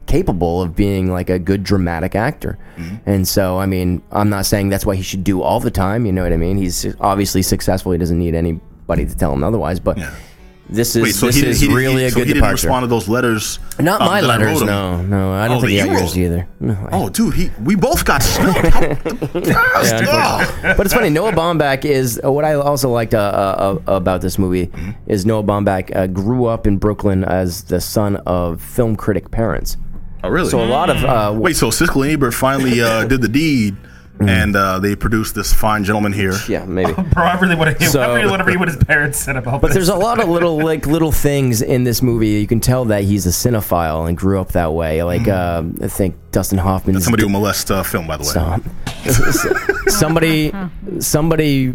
capable of being like a good dramatic actor. Mm-hmm. And so, I mean, I'm not saying that's what he should do all the time. You know what I mean? He's obviously successful. He doesn't need anybody to tell him otherwise. But Yeah. this is Wait, so this he, is he, really he, a so good he didn't respond to those letters. Not um, my letters, no, no. I don't Oh, think he got yours either. No, I- Oh, dude, he we both got snubbed. Yeah, Oh. but it's funny. Noah Baumbach is uh, what I also liked uh, uh, uh, about this movie Mm-hmm. is Noah Baumbach uh, grew up in Brooklyn as the son of film critic parents. Oh, really? So a lot of uh, Wait, so Siskel and Ebert finally uh, did the deed, and uh, they produced this fine gentleman here. Mm. yeah, maybe. Bro, I really want to hear. So- I really want to read what his parents said about But this. there's a lot of little like little things in this movie. You can tell that he's a cinephile and grew up that way. Like uh, I think Dustin Hoffman's Somebody who molests uh, film, by the way. So, somebody, somebody,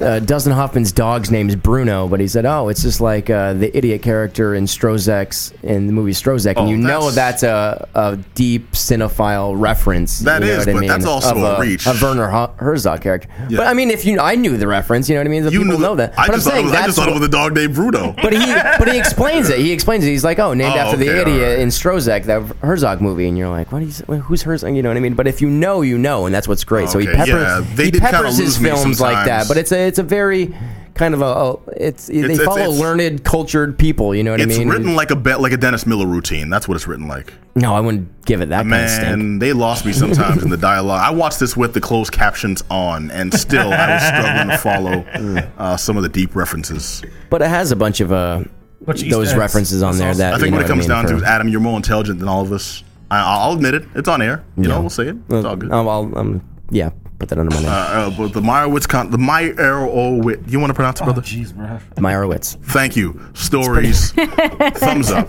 uh, Dustin Hoffman's dog's name is Bruno, but he said, "Oh, it's just like uh, the idiot character in Stroszek's in the movie Stroszek," and Oh, you know that's- that's a, a deep cinephile reference. That you know is, what but mean, that's also of a reach. a Werner Herzog character. Yeah. But I mean, if you, I knew the reference. You know what I mean? The You people knew know that. I but I'm thought it saying was, I just thought it was a dog named Bruno. but he but he explains it. He explains it. He's like, "Oh, named Oh, after the idiot alright. in Stroszek, that Herzog movie," and you're like, "What? Is, who's Herzog?" You know what I mean? But if you know, you know, and that's what's great. So he peppers, yeah, he did peppers his films like that. But it's a it's a very kind of a, a it's, they it's- follow it's- learned, cultured people. You know what It's I mean? It's written like a be- like a Dennis Miller routine. That's what it's written like. no, I wouldn't give it that kind of. Man, they lost me sometimes in the dialogue. I watched this with the closed captions on, and still I was struggling to follow uh, some of the deep references. But it has a bunch of uh, Bunch those Easter references on there that I think you know when it what comes mean, down to for- it, Adam, you're more intelligent than all of us. I, I'll admit it. It's on air. You know, we'll say it. It's all good. I'll, I'll, um, yeah, put that under my name. Uh, uh, but the Meyerowitz con, the Meyerowitz. You want to pronounce it, brother? Jeez, bro. Meyerowitz. Thank you. Stories. Thumbs up.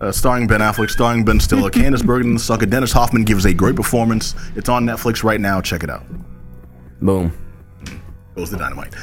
Uh, starring Ben Affleck, starring Ben Stiller, Candice Bergen, the sucker. Dennis Hoffman gives a great performance. It's on Netflix right now. Check it out. Boom. Goes the dynamite.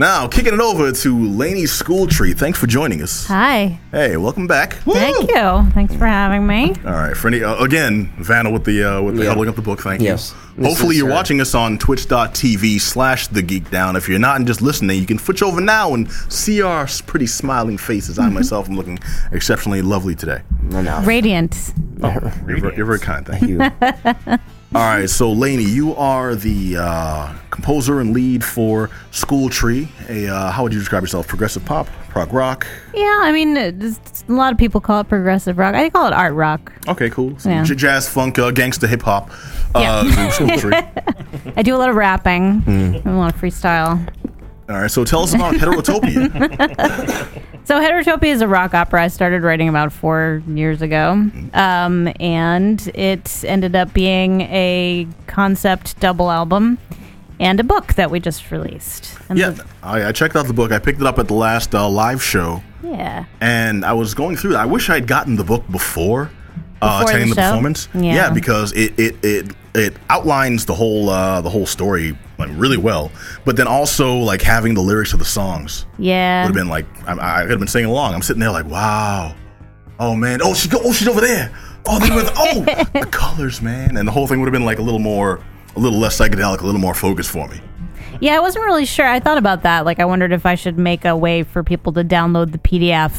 Now, kicking it over to Laney Schooltree. Thanks for joining us. Hi. Hey, welcome back. Thank you. Thanks for having me. All right, for any, uh, again, Vanna with the uh, with the Yeah. holding up the book. Thank Yes. you. This Hopefully, is, you're uh, watching us on Twitch.tv slash The Geekdown. If you're not and just listening, you can switch over now and see our s- pretty smiling faces. I myself am looking exceptionally lovely today. I know. Radiant. You're, ver- you're very kind. Thank you. You. All right, so Laney, you are the uh, composer and lead for Schooltree. A uh, how would you describe yourself? Progressive pop, prog rock. Yeah, I mean, it's, a lot of people call it progressive rock. I call it art rock. Okay, cool. So Yeah. j- jazz, funk, uh, gangsta, hip hop. Uh, Yeah. School Tree. I do a lot of rapping, a lot of freestyle. All right, so tell us about Heterotopia. So Heterotopia is a rock opera I started writing about four years ago, um, and it ended up being a concept double album and a book that we just released. And yeah, I, I checked out the book. I picked it up at the last uh, live show, yeah. and I was going through it. I wish I had gotten the book before, uh, attending the the, performance. Yeah. because it it, it it outlines the whole uh, the whole story like really well, but then also like having the lyrics of the songs Yeah. would have been like I, I could have been singing along. I'm sitting there like, wow, oh man, oh she go, oh she's over there. Oh, they were the, oh the colors, man, and the whole thing would have been like a little more, a little less psychedelic, a little more focused for me. Yeah, I wasn't really sure. I thought about that. Like, I wondered if I should make a way for people to download the PDF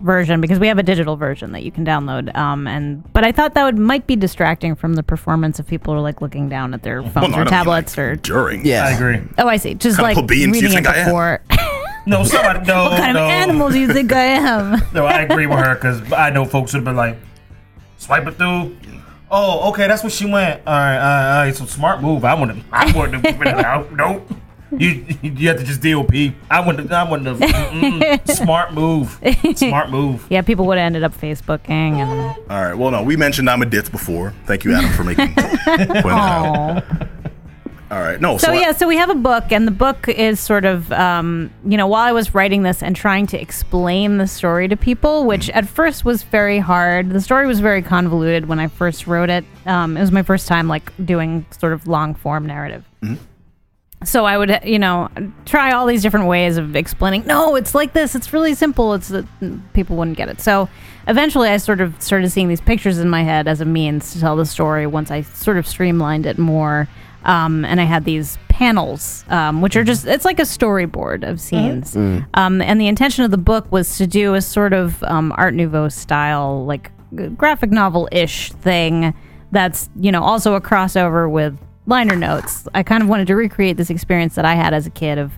version because we have a digital version that you can download. Um, and but I thought that would might be distracting from the performance if people are like looking down at their phones no, or don't mean, tablets like, or. during. Yeah. I agree. Oh, I see. Just like put beans you reading it think I before. No, somebody. No, what kind no. of animal do you think I am? No, I agree with her because I know folks would have been like, swipe it through. Oh, okay, that's what she went. All right, all right, all right. So smart move. I wouldn't. I wouldn't have given it out. Nope. You you have to just DOP. I wouldn't. I wouldn't have. Smart move. Smart move. Yeah, people would have ended up Facebooking and. All right. Well, no, we mentioned I'm a ditz before. Thank you, Adam, for making point that out. All right. No. So I- yeah, so we have a book, and the book is sort of, um, you know, while I was writing this and trying to explain the story to people, which at first was very hard. The story was very convoluted when I first wrote it. Um, it was my first time like doing sort of long form narrative. So I would, you know, try all these different ways of explaining. No, it's like this. It's really simple. It's that people wouldn't get it. So eventually, I sort of started seeing these pictures in my head as a means to tell the story. Once I sort of streamlined it more, um, and I had these panels, um, which are just it's like a storyboard of scenes. Um, and the intention of the book was to do a sort of um, Art Nouveau style, like graphic novel ish thing. That's you know also a crossover with liner notes. I kind of wanted to recreate this experience that I had as a kid of,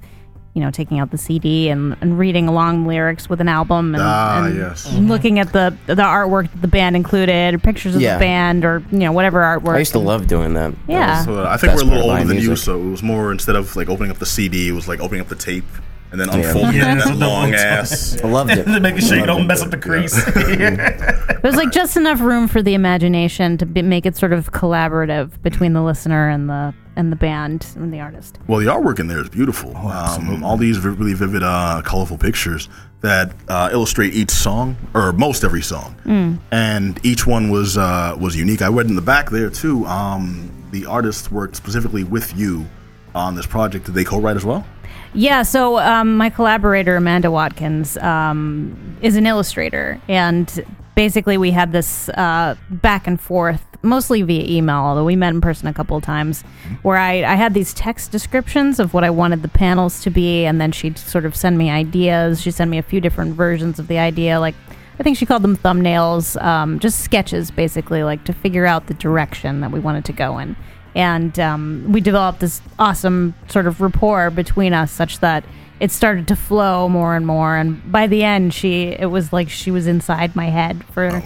you know, taking out the CD and, and reading along lyrics with an album and, Ah, and yes. looking at the the artwork that the band included, or pictures of Yeah. the band, or you know whatever artwork. I used to love doing that. That Yeah. was- So, uh, I think Best we're a little older my than you, so it was more instead of like opening up the CD, it was like opening up the tape and then Yeah. unfolding Yeah, that so long ass. I loved it. Making sure you don't mess up the crease. There's like just enough room for the imagination to be, make it sort of collaborative between the listener and the and the band and the artist. Well, the artwork in there is beautiful. um, all these really vivid, uh, colorful pictures that uh, illustrate each song, or most every song, and each one was uh, was unique. I read in the back there too. Um, the artists worked specifically with you on this project. Did they co-write as well? Yeah, so um, my collaborator Amanda Watkins um, is an illustrator, and basically we had this uh, back and forth, mostly via email, although we met in person a couple of times, where I, I had these text descriptions of what I wanted the panels to be, and then she'd sort of send me ideas. She sent me a few different versions of the idea, like I think she called them thumbnails, um, just sketches, basically, like to figure out the direction that we wanted to go in and um, we developed this awesome sort of rapport between us such that it started to flow more and more. And by the end she it was like she was inside my head for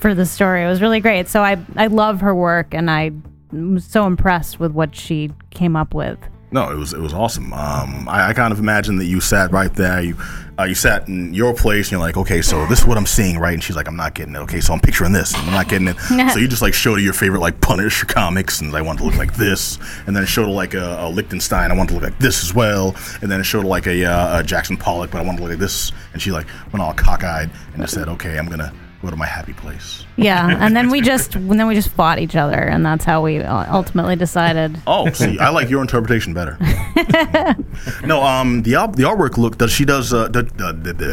for the story. It was really great. So i i love her work and i was so impressed with what she came up with No, it was it was awesome. Um, I, I kind of imagine that you sat right there. You uh, you sat in your place. and You're like, okay, so this is what I'm seeing, right? And she's like, I'm not getting it. Okay, so I'm picturing this. And I'm not getting it. so you just like showed her your favorite like Punisher comics, and I want to look like this. And then it showed her like a, a Lichtenstein. I want to look like this as well. And then it showed her like a, uh, a Jackson Pollock, but I want to look like this. And she like went all cockeyed and just said, okay, I'm gonna go to my happy place. Yeah, and then we just and then we just fought each other, and that's how we ultimately decided. Oh, see, I like your interpretation better. no, um, the al- the artwork look. Does she does uh, does,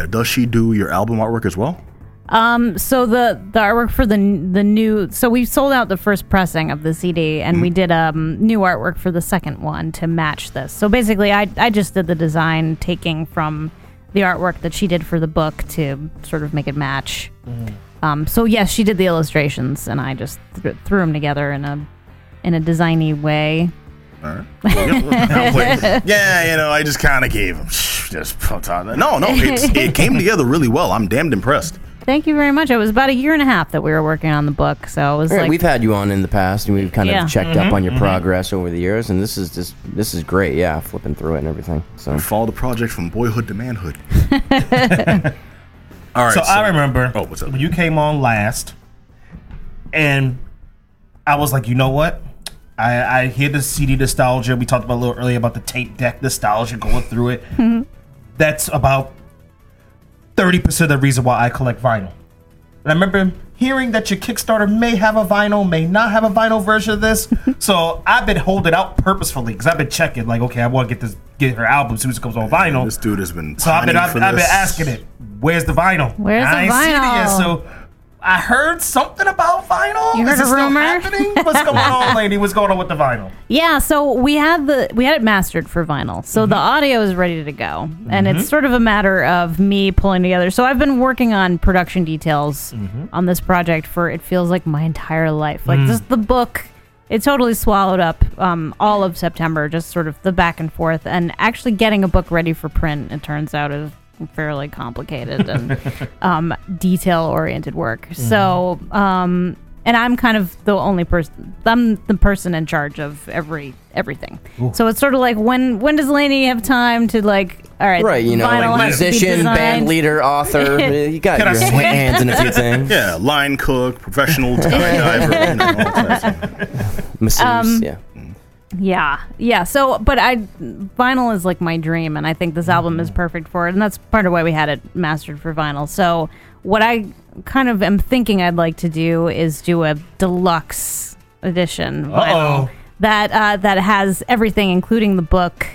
does she do your album artwork as well? Um, so the the artwork for the the new so we sold out the first pressing of the CD, and we did um new artwork for the second one to match this. So basically, I I just did the design, taking from the artwork that she did for the book to sort of make it match. Um, so yes, she did the illustrations, and I just th- threw them together in a in a designy way. All right. Yeah, yeah, you know, I just kind of gave him just put on that. No, no, it's, it came together really well. I'm damned impressed. Thank you very much. It was about a year and a half that we were working on the book, so it was Yeah, like we've had you on in the past, and we've kind Yeah. of checked mm-hmm. up on your mm-hmm. progress over the years, and this is just this is great. Yeah, flipping through it and everything. So Follow the project from boyhood to manhood. All right. So, I remember Oh, what's up? you came on last, and I was like, you know what? I, I hear the CD nostalgia. We talked about a little earlier about the tape deck nostalgia going through it. Mm-hmm. That's about thirty percent of the reason why I collect vinyl. And I remember hearing that your Kickstarter may have a vinyl, may not have a vinyl version of this. so I've been holding out purposefully because I've been checking. Like, okay, I want to get this, get her album as soon as it comes on vinyl. This dude has been. So I've been, I've, I've been asking it. Where's the vinyl? Where's I the ain't seen it yet, vinyl? so I heard something about vinyl. You Is heard it a still rumor? happening? What's going on, lady? What's going on with the vinyl? Yeah, so we had the we had it mastered for vinyl. So the mm-hmm. audio is ready to go. And it's mm-hmm. sort of a matter of me pulling together. So I've been working on production details mm-hmm. on this project for it feels like my entire life. Like just mm. the book it totally swallowed up um, all of September, just sort of the back and forth, and actually getting a book ready for print. It turns out is fairly complicated and um, detail oriented work. So, um, and I'm kind of the only person. I'm the person in charge of every everything. So it's sort of like when when does Laney have time to like? All right, right, you know, vinyl like has to be musician, band leader, author. you got Can your swing? hands in a few things. Yeah, line cook, professional tie diver. You know, all that stuff. Masseuse, Um, yeah. Yeah, yeah. So, but I vinyl is like my dream, and I think this album is perfect for it, and that's part of why we had it mastered for vinyl. So, what I kind of am thinking I'd like to do is do a deluxe edition vinyl Uh-oh. that uh, that has everything, including the book.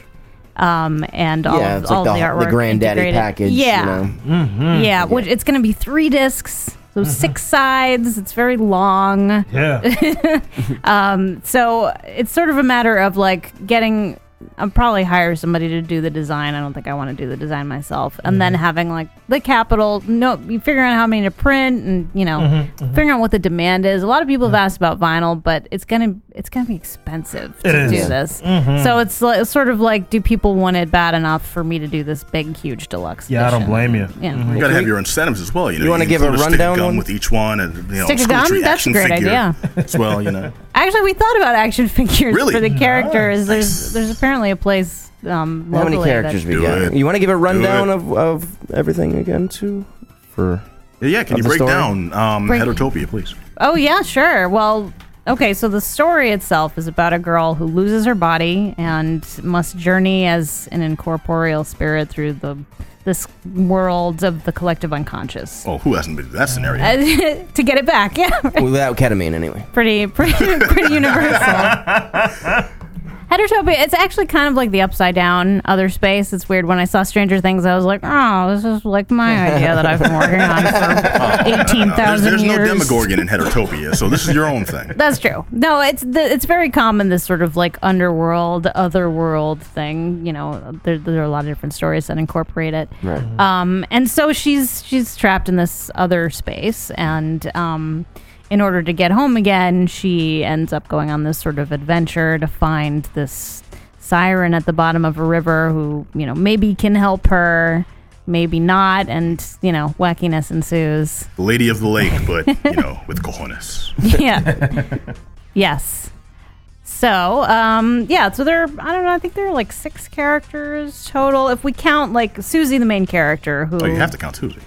Um and all Yeah, of, it's all the- of the the artwork granddaddy integrated. package, you Yeah, yeah. Which it's going to be three discs, so mm-hmm. six sides. It's very long. Yeah. Um, so it's sort of a matter of like getting. I'll probably hire somebody to do the design. I don't think I want to do the design myself. And then mm-hmm. having like the capital, no, you figure out how many to print, and you know, mm-hmm, mm-hmm. figuring out what the demand is. A lot of people have asked about vinyl, but it's gonna it's gonna be expensive to It do is. this. So it's, like, it's sort of like, do people want it bad enough for me to do this big, huge deluxe? Yeah, I don't blame you. Yeah. You gotta have your incentives as well. You, know, You wanna give a include stick rundown of with each one, and you know, Stick a school gum? That's a great idea. as well. You know, Actually, we thought about action figures Really? for the characters. There's there's apparently a place. Um, How many locally characters we Do got? it. You want to give a rundown of, of everything again, too? For yeah. yeah can Of you the break story? down um, Break- Heterotopia, please? Oh yeah, sure. Well, okay. So the story itself is about a girl who loses her body and must journey as an incorporeal spirit through the this world of the collective unconscious Oh, who hasn't been to that scenario? Uh, to get it back. Yeah, without ketamine, anyway. pretty pretty pretty universal. Heterotopia, it's actually kind of like the upside down other space. It's weird. When I saw Stranger Things, I was like, oh, this is like my idea that I've been working on for There's, 18,000 there's no years. Demogorgon in Heterotopia, so this is your own thing. That's true. No, it's the, it's very common this sort of like underworld, otherworld thing. You know, there, there are a lot of different stories that incorporate it. Right. Um, and so she's she's trapped in this other space, and um, in order to get home again, she ends up going on this sort of adventure to find this siren at the bottom of a river who you know maybe can help her, maybe not, and you know wackiness ensues. The Lady of the Lake, but you know, with cojones. yeah. yes. So, um, yeah, so there, I don't know, I think there are like six characters total. If we count like Susie, the main character, who. Oh, you have to count Susie.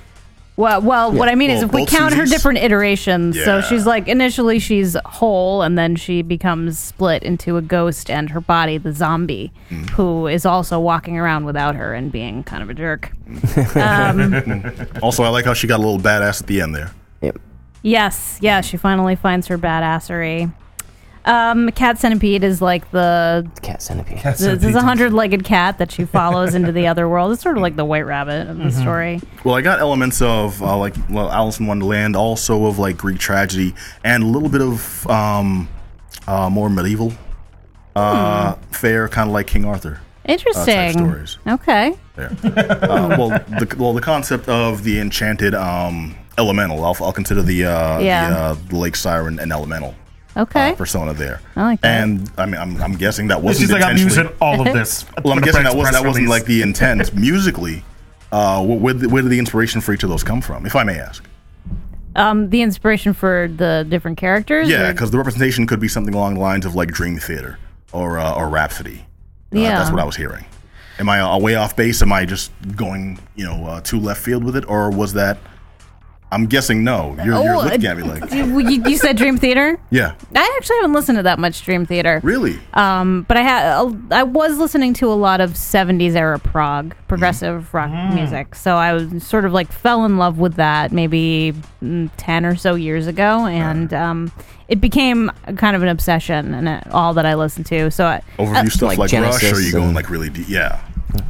Well, well, what I mean is if we both count her different iterations. So she's like, initially she's whole, and then she becomes split into a ghost and her body, the zombie, Mm. who is also walking around without her and being kind of a jerk. um, Also, I like how she got a little badass at the end there. Yep. Yes, yeah, she finally finds her badassery. Um, cat centipede is like the Cat centipede. Cat this is a hundred-legged cat that she follows into the other world. It's sort of like the White Rabbit of the Mm-hmm. story. Well, I got elements of uh, like well, Alice in Wonderland, also of like Greek tragedy, and a little bit of um, uh, more medieval uh, fare, kind of like King Arthur. Interesting. stories. Okay. There. uh, well, the well the concept of the enchanted um, elemental, I'll, I'll consider the uh, Yeah. the, uh, the Lake Siren an elemental Okay. uh, persona there. I like that. And I mean, I'm, I'm guessing that wasn't She's like, I'm using all of this. Well, I'm guessing that wasn't that wasn't like the intent musically. Uh, where, did- where did the inspiration for each of those come from, if I may ask? um, the inspiration for the different characters. Yeah, because the representation could be something along the lines of like Dream Theater or uh, or Rhapsody. Uh, Yeah. that's what I was hearing. Am I uh, way off base? Am I just going, you know, uh, too left field with it, or was that? I'm guessing no. You're, you're Oh, looking uh, at me like, you, you- you said Dream Theater. yeah, I actually haven't listened to that much Dream Theater. really. Um, but I had I was listening to a lot of '70s era prog, progressive rock music. So I was sort of like fell in love with that maybe mm, ten or so years ago, and um, it became kind of an obsession and it, all that I listened to. So I, Overview stuff like like, Rush, or are you going like really deep? Yeah.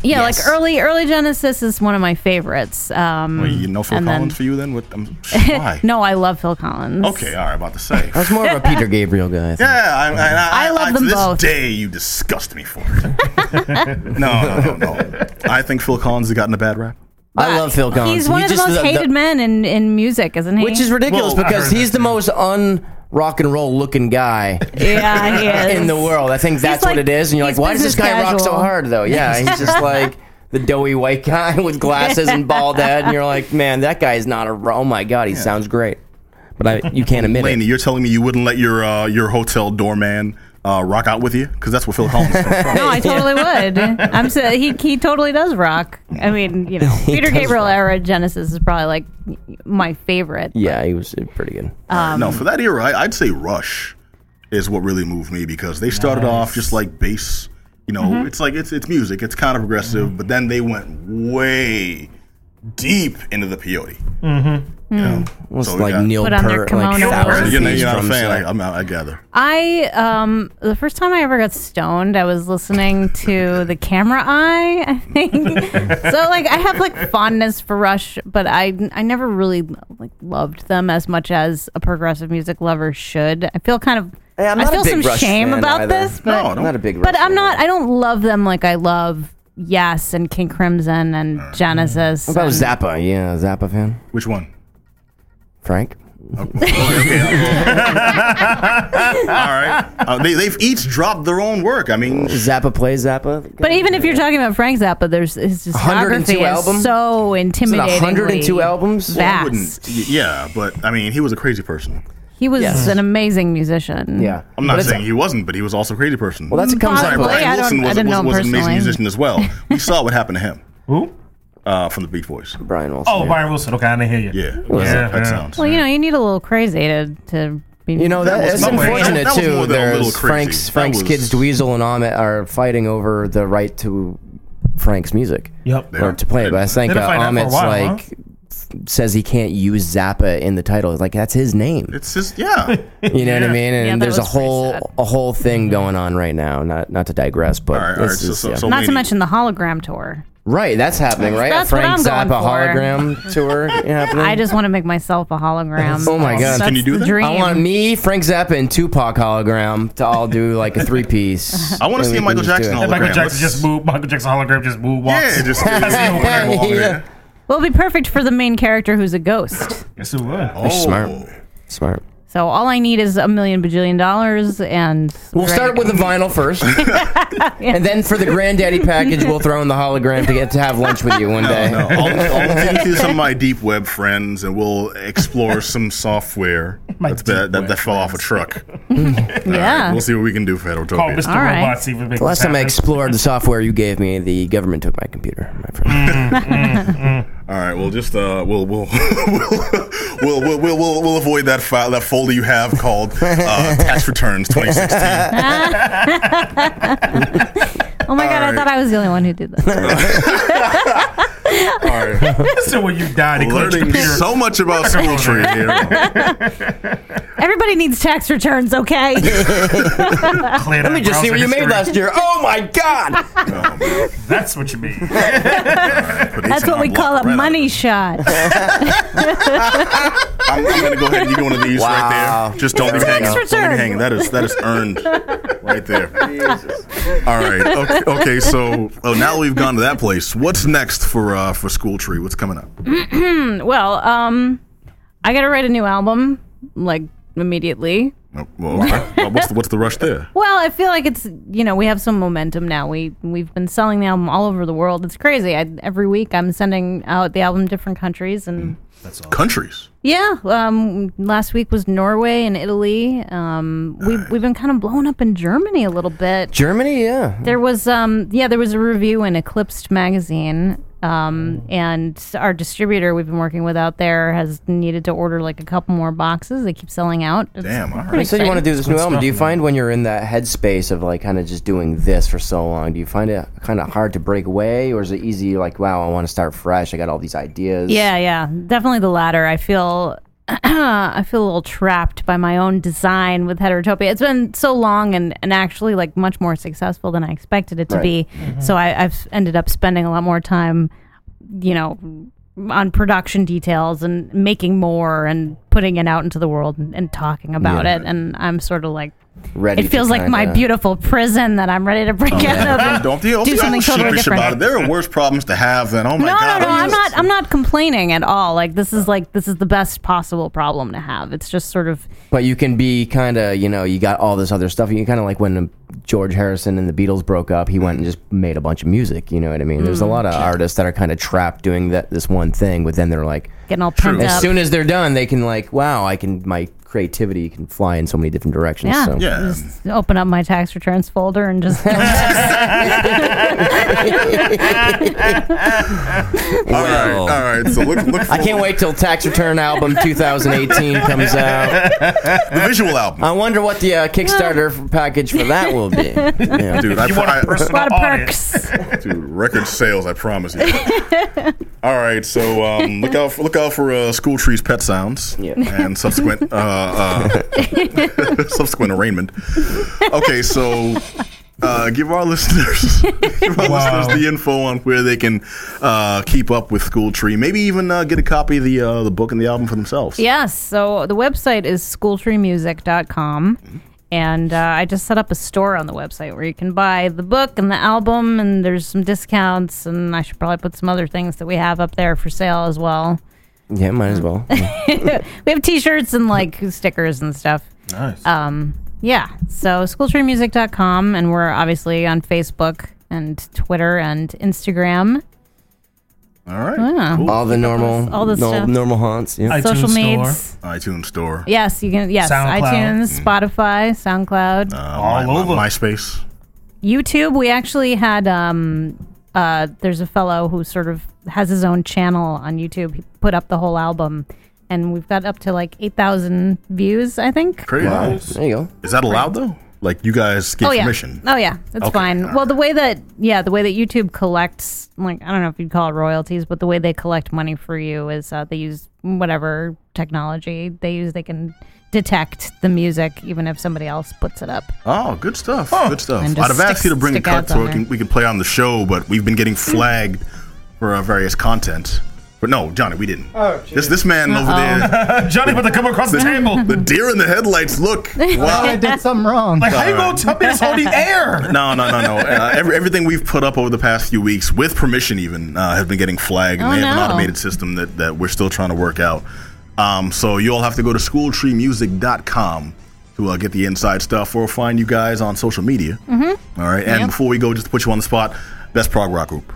Yeah, Yes. like early early Genesis is one of my favorites. Um, Well, you know Phil and then- Collins for you then? What? Um, why? no, I love Phil Collins. Okay, all right. About to say. I was more of a Peter Gabriel guy. I. Yeah, I, I, I love to them this both. day, you disgust me for it. no, no, no, no. I think Phil Collins has gotten a bad rap. I love Phil Collins. He's one He of the just- most hated men in, in music, isn't he? Which is ridiculous Well, because he's that the most un rock and roll looking guy yeah, he is. in the world. I think that's like- what it is. And you're like, why does this business guy rock so hard though? Yeah, he's just like the doughy white guy with glasses and bald head, and you're like, man, that guy is not a. ro- Oh my god, he sounds great. But I, you can't admit Laney, it. you're telling me you wouldn't let your uh, your hotel doorman uh, rock out with you? Because that's what Phil Collins comes from. No, I totally would. I'm so, he he totally does rock. I mean, you know, Peter Gabriel rock. era Genesis is probably like my favorite. Yeah, he was pretty good. Um, no, for that era, I, I'd say Rush is what really moved me because they started off just like bass. You know, Mm-hmm. it's like it's it's music. It's kind of progressive, but then they went way deep into the peyote. Mm-hmm. You know, was so like got- Neil Put on their Peart, like kimonos. thousand You're, not- you're not a from fan, set. I, I'm, I gather. I um the first time I ever got stoned, I was listening to the Camera Eye. I think so. Like I have like fondness for Rush, but I I never really like loved them as much as a progressive music lover should. I feel kind of. Hey, I'm I not a feel some Rush shame about either. this, but No, I'm not a big. but I'm fan. not. I don't love them like I love Yes and King Crimson and Genesis. What about and- Zappa? Yeah, Zappa fan. Which one? Frank. All right. Uh, they, they've each dropped their own work. I mean, Zappa plays Zappa. But even if you're talking about Frank Zappa, there's his 102 discography is albums? so intimidating. 102 albums? I wouldn't. y- Yeah, but I mean, he was a crazy person. He was Yes. an amazing musician. Yeah, I'm not But it's- saying he wasn't, but he was also a crazy person. Well, that's a comes Possibly. out. Brian I don't- Wilson I was, didn't was, him was an amazing personally. musician as well. We saw what happened to him Who? uh, from the Beach Boys. Brian Wilson. Oh, yeah. Brian Wilson. Okay, I didn't hear you. Yeah, Yeah, that yeah. sounds. Well, you know, you need a little crazy to to be. You know that, was that's not more- unfortunate that was too. than a little There's crazy. Frank's That Frank's was- kids Dweezil and Ahmet are fighting over the right to Frank's music Yep. Or to play it. But I think They've been uh, fighting that for a Ahmet's while, like f- says he can't use Zappa in the title. Like that's his name. It's just yeah. You know what I mean? And Yeah, there's a whole a whole thing mm-hmm. going on right now. Not not to digress, but All right, all right, so- is- so- yeah. so- Not to mention the hologram tour. right. That's happening, right? That's a what Frank I'm going Zappa for. hologram tour happening. I just want to make myself a hologram. Oh my God. That's Can you do the that? Dream. I want me, Frank Zappa, and Tupac hologram to all do like a three piece. I wanna see Michael Jackson hologram. Michael Jackson just moved. Michael Jackson hologram just moved. Walks. Yeah, just That's the opener. Yeah. Well, it'd be perfect for the main character who's a ghost. Yes, it would. Oh, Smart. Smart. So all I need is a million bajillion dollars, and We'll start with the vinyl first, and then for the granddaddy package, we'll throw in the hologram to get to have lunch with you one day. No, I'll, I'll look into some of my deep web friends, and we'll explore some software My that's that, that, that fell off a truck. Yeah. We'll see what we can do for Call Heterotopia. Mr. All right. Robot, see if we make The last this time I explored the software you gave me, the government took my computer, my friend. Mm, mm, mm, All right, we'll just uh, we'll we'll we'll, we'll, we'll, we'll we'll avoid that file, that folder you have called uh, tax returns 2016. Oh my god, I thought I was the only one who did that. All right, So when you die, they collect your learning so much about Schooltree here. Everybody needs tax returns, okay? Let Let me just see what you made last year. Oh my god! That's what you mean. That's what we call a money shot. I'm, I'm gonna go ahead and give you one of these Wow. right there. Just don't leave Tax hanging. Don't leave return. hanging. That is that is earned right there. All right. Okay. okay so oh, now we've gone to that place. What's next for uh, for Schooltree? What's coming up? well, um, I gotta write a new album, like immediately. Well. What's the, what's the rush there? Well, I feel like it's you know we have some momentum now. We we've been selling the album all over the world. It's crazy. I, every week I'm sending out the album to different countries, and hmm. Countries. yeah, um, last week was Norway and Italy. Um, we we've been kind of blowing up in Germany a little bit. Germany, yeah. There was um yeah there was a review in Eclipsed magazine um and our distributor we've been working with out there has needed to order like a couple more boxes. They keep selling out. It's Damn. All You right. said you want to do this new album. Do you stuff, find when you're in that headspace of like kind of just doing this for so long, do you find it kind of hard to break away, or is it easy? Like, wow, I want to start fresh. I got all these ideas. Yeah, yeah, definitely the latter. I feel I feel a little trapped by my own design with Heterotopia. It's been so long and, and actually like much more successful than I expected it to Right. be. So I, I've ended up spending a lot more time, you know, on production details and making more and putting it out into the world and, and talking about Yeah. it. And I'm sort of like ready. it feels to like my kinda- beautiful prison that I'm ready to break out of. and Don't feel do don't something feel totally sheepish different. about it. There are worse problems to have than oh my no, god. no, no. I'm just- not. I'm not complaining at all. Like this is like this is the best possible problem to have. It's just sort of But you can be kind of, you know, you got all this other stuff. You kind of like when um, George Harrison and the Beatles broke up, he went and just made a bunch of music. You know what I mean? There's a lot of artists that are kind of trapped doing that this one thing, but then they're like, getting all pumped as up. soon as they're done, they can like, wow, I can my creativity can fly in so many different directions. yeah, So. Yeah. Just open up my tax returns folder and just All right. All right. So look look I can't wait till Tax Return Album 2018 comes out. the visual album. I wonder what the uh, Kickstarter package for that will be. Yeah. Dude, I, You want I, a a personal lot of perks. dude, record sales, I promise you. All right, so um, look out for, look out for uh, Schooltree's Pet Sounds Yeah. and subsequent uh, uh, subsequent arraignment. Okay, so uh, give our listeners give our Wow. listeners the info on where they can uh, keep up with Schooltree. Maybe even uh, get a copy of the uh, the book and the album for themselves. yes. So the website is schooltreemusic.com. And uh, I just set up a store on the website where you can buy the book and the album, and there's some discounts. And I should probably put some other things that we have up there for sale as well. Yeah, might as well. we have t-shirts and like stickers and stuff. Nice. Um, yeah. So schooltreemusic.com and we're obviously on Facebook and Twitter and Instagram. All right, Yeah. cool. All the normal, All the no- stuff. normal haunts. Yeah. iTunes Social Store. meds. iTunes Store, Yes, you can yes, SoundCloud. iTunes, Spotify, SoundCloud, uh, All my, over. my, MySpace. YouTube. We actually had um uh there's a fellow who sort of has his own channel on YouTube. He put up the whole album and we've got up to like 8,000 views, I think. Pretty Wow. nice. There you go. Is that allowed though? Like you guys get oh yeah. permission? Oh yeah, that's Okay, fine. all Well, the way that yeah, the way that YouTube collects like I don't know if you'd call it royalties, but the way they collect money for you is uh, they use whatever technology they use. They can detect the music even if somebody else puts it up. Oh, good stuff. Good stuff. I'd have asked you to bring a stick cut so we can, we can play on the show, but we've been getting flagged for uh, various content. But no, Johnny, we didn't. Oh, this this man over there, Johnny about to come across the table. the deer in the headlights. Look, I did something wrong. Like, how you gonna tell me this on the air? No, no, no, no. Uh, every, everything we've put up over the past few weeks, with permission even, uh, has been getting flagged. And Oh, they have an automated system that, that we're still trying to work out. Um, so you all have to go to schooltreemusic.com to uh, get the inside stuff or find you guys on social media. Mm-hmm. All right. And Yep. before we go, just to put you on the spot, best prog rock group.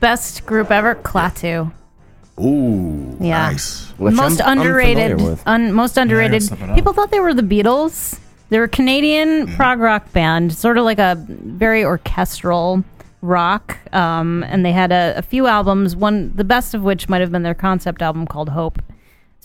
Best group ever, Klaatu. Ooh, Yeah. nice. Which most I'm underrated. unfamiliar with. Un, most underrated. look it up. People thought they were the Beatles. They're a Canadian prog rock band, sort of like a very orchestral rock. Um, and they had a, a few albums. One, the best of which might have been their concept album called Hope.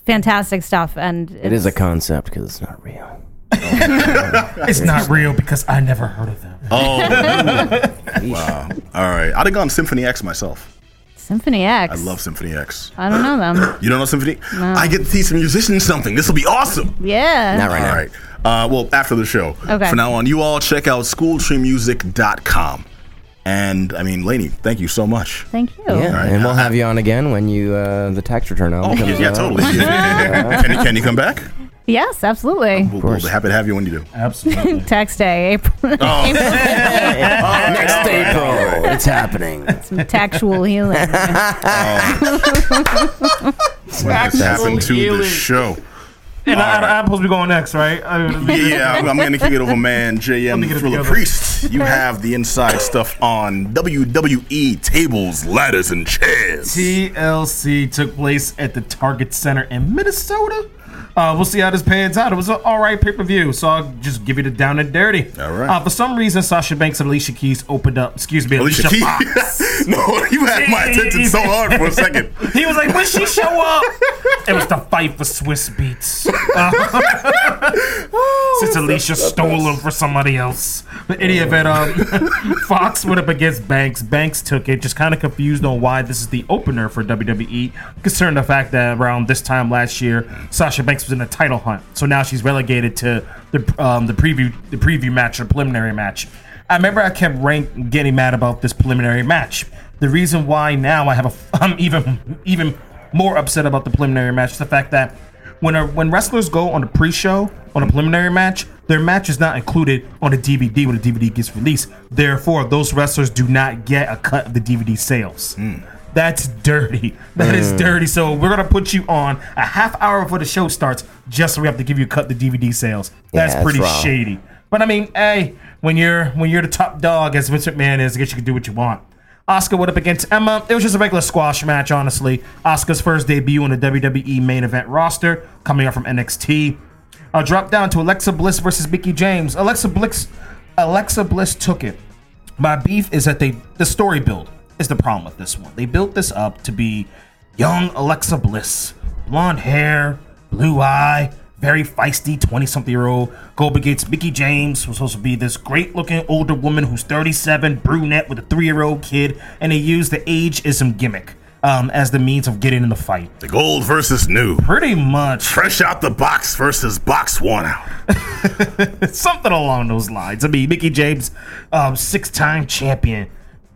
It's fantastic stuff, and It is a concept because it's not real. It's not real because I never heard of them. Oh, wow. All right. I'd have gone Symphony X myself. Symphony X. I love Symphony X. I don't know them. You don't know Symphony? I get to teach some musicians something. This will be awesome. Yeah. Not right All now. right. Uh, well, after the show. Okay. From now on, you all check out schooltreemusic.com. And I mean, Laney, thank you so much. Thank you. Yeah, right. and we'll have you on again when you uh, the tax return album Oh, comes yeah, yeah, out. totally. Yeah. can, you, can you come back? Yes, absolutely. We'll, we'll be happy to have you when you do. Absolutely. Tax day, April. Oh. Next April, it's happening. Some tactual healing. What has happened to the healing. show? And I, I, I'm supposed to be going next, right? I mean, Yeah, I'm, I'm going to kick it over, man. JM get it Thriller. Priest. You have the inside stuff on WWE tables, ladders, and chairs. TLC took place at the Target Center in Minnesota. Uh, we'll see how this pans out. It was an all right pay per view, so I'll just give you the down and dirty. All right. Uh, for some reason, Sasha Banks and Alicia Keys opened up. Excuse me, Alicia Alicia, Keys. No, you had my attention so hard for a second. He was like, "When she show up?" It was the fight for Swizz Beatz. Since Alicia stole them for somebody else. But any event, um, Fox went up against Banks. Banks took it, just kind of confused on why this is the opener for WWE, considering the fact that around this time last year, Sasha Banks was in a title hunt. So now she's relegated to the um, the preview the preview match, the preliminary match. I remember I kept rank getting mad about this preliminary match. The reason why now I have a I'm even even more upset about the preliminary match is the fact that when a, when wrestlers go on a pre-show on a preliminary match, their match is not included on the DVD when the DVD gets released. Therefore, those wrestlers do not get a cut of the DVD sales. Hmm. That's dirty. That is hmm. dirty. So we're gonna put you on a half hour before the show starts, just so we have to give you a cut the DVD sales. That's that's pretty wrong. shady. But I mean, hey, when you're when you're the top dog, as Vince McMahon is, I guess you can do what you want. Asuka went up against Emma. It was just a regular squash match, honestly. Asuka's first debut on the WWE main event roster, coming up from NXT. Uh, drop down to Alexa Bliss versus Mickie James. Alexa Bliss, Alexa Bliss took it. My beef is that they the story build is the problem with this one. They built this up to be young Alexa Bliss, blonde hair, blue eye, very feisty 20 something year old. Go up against Mickie James, who's supposed to be this great looking older woman who's 37, brunette with a three year old kid, and they use the ageism gimmick um, as the means of getting in the fight. The gold versus new. Pretty much. Fresh out the box versus box one out. something along those lines. I mean, Mickie James, um, six-time champion,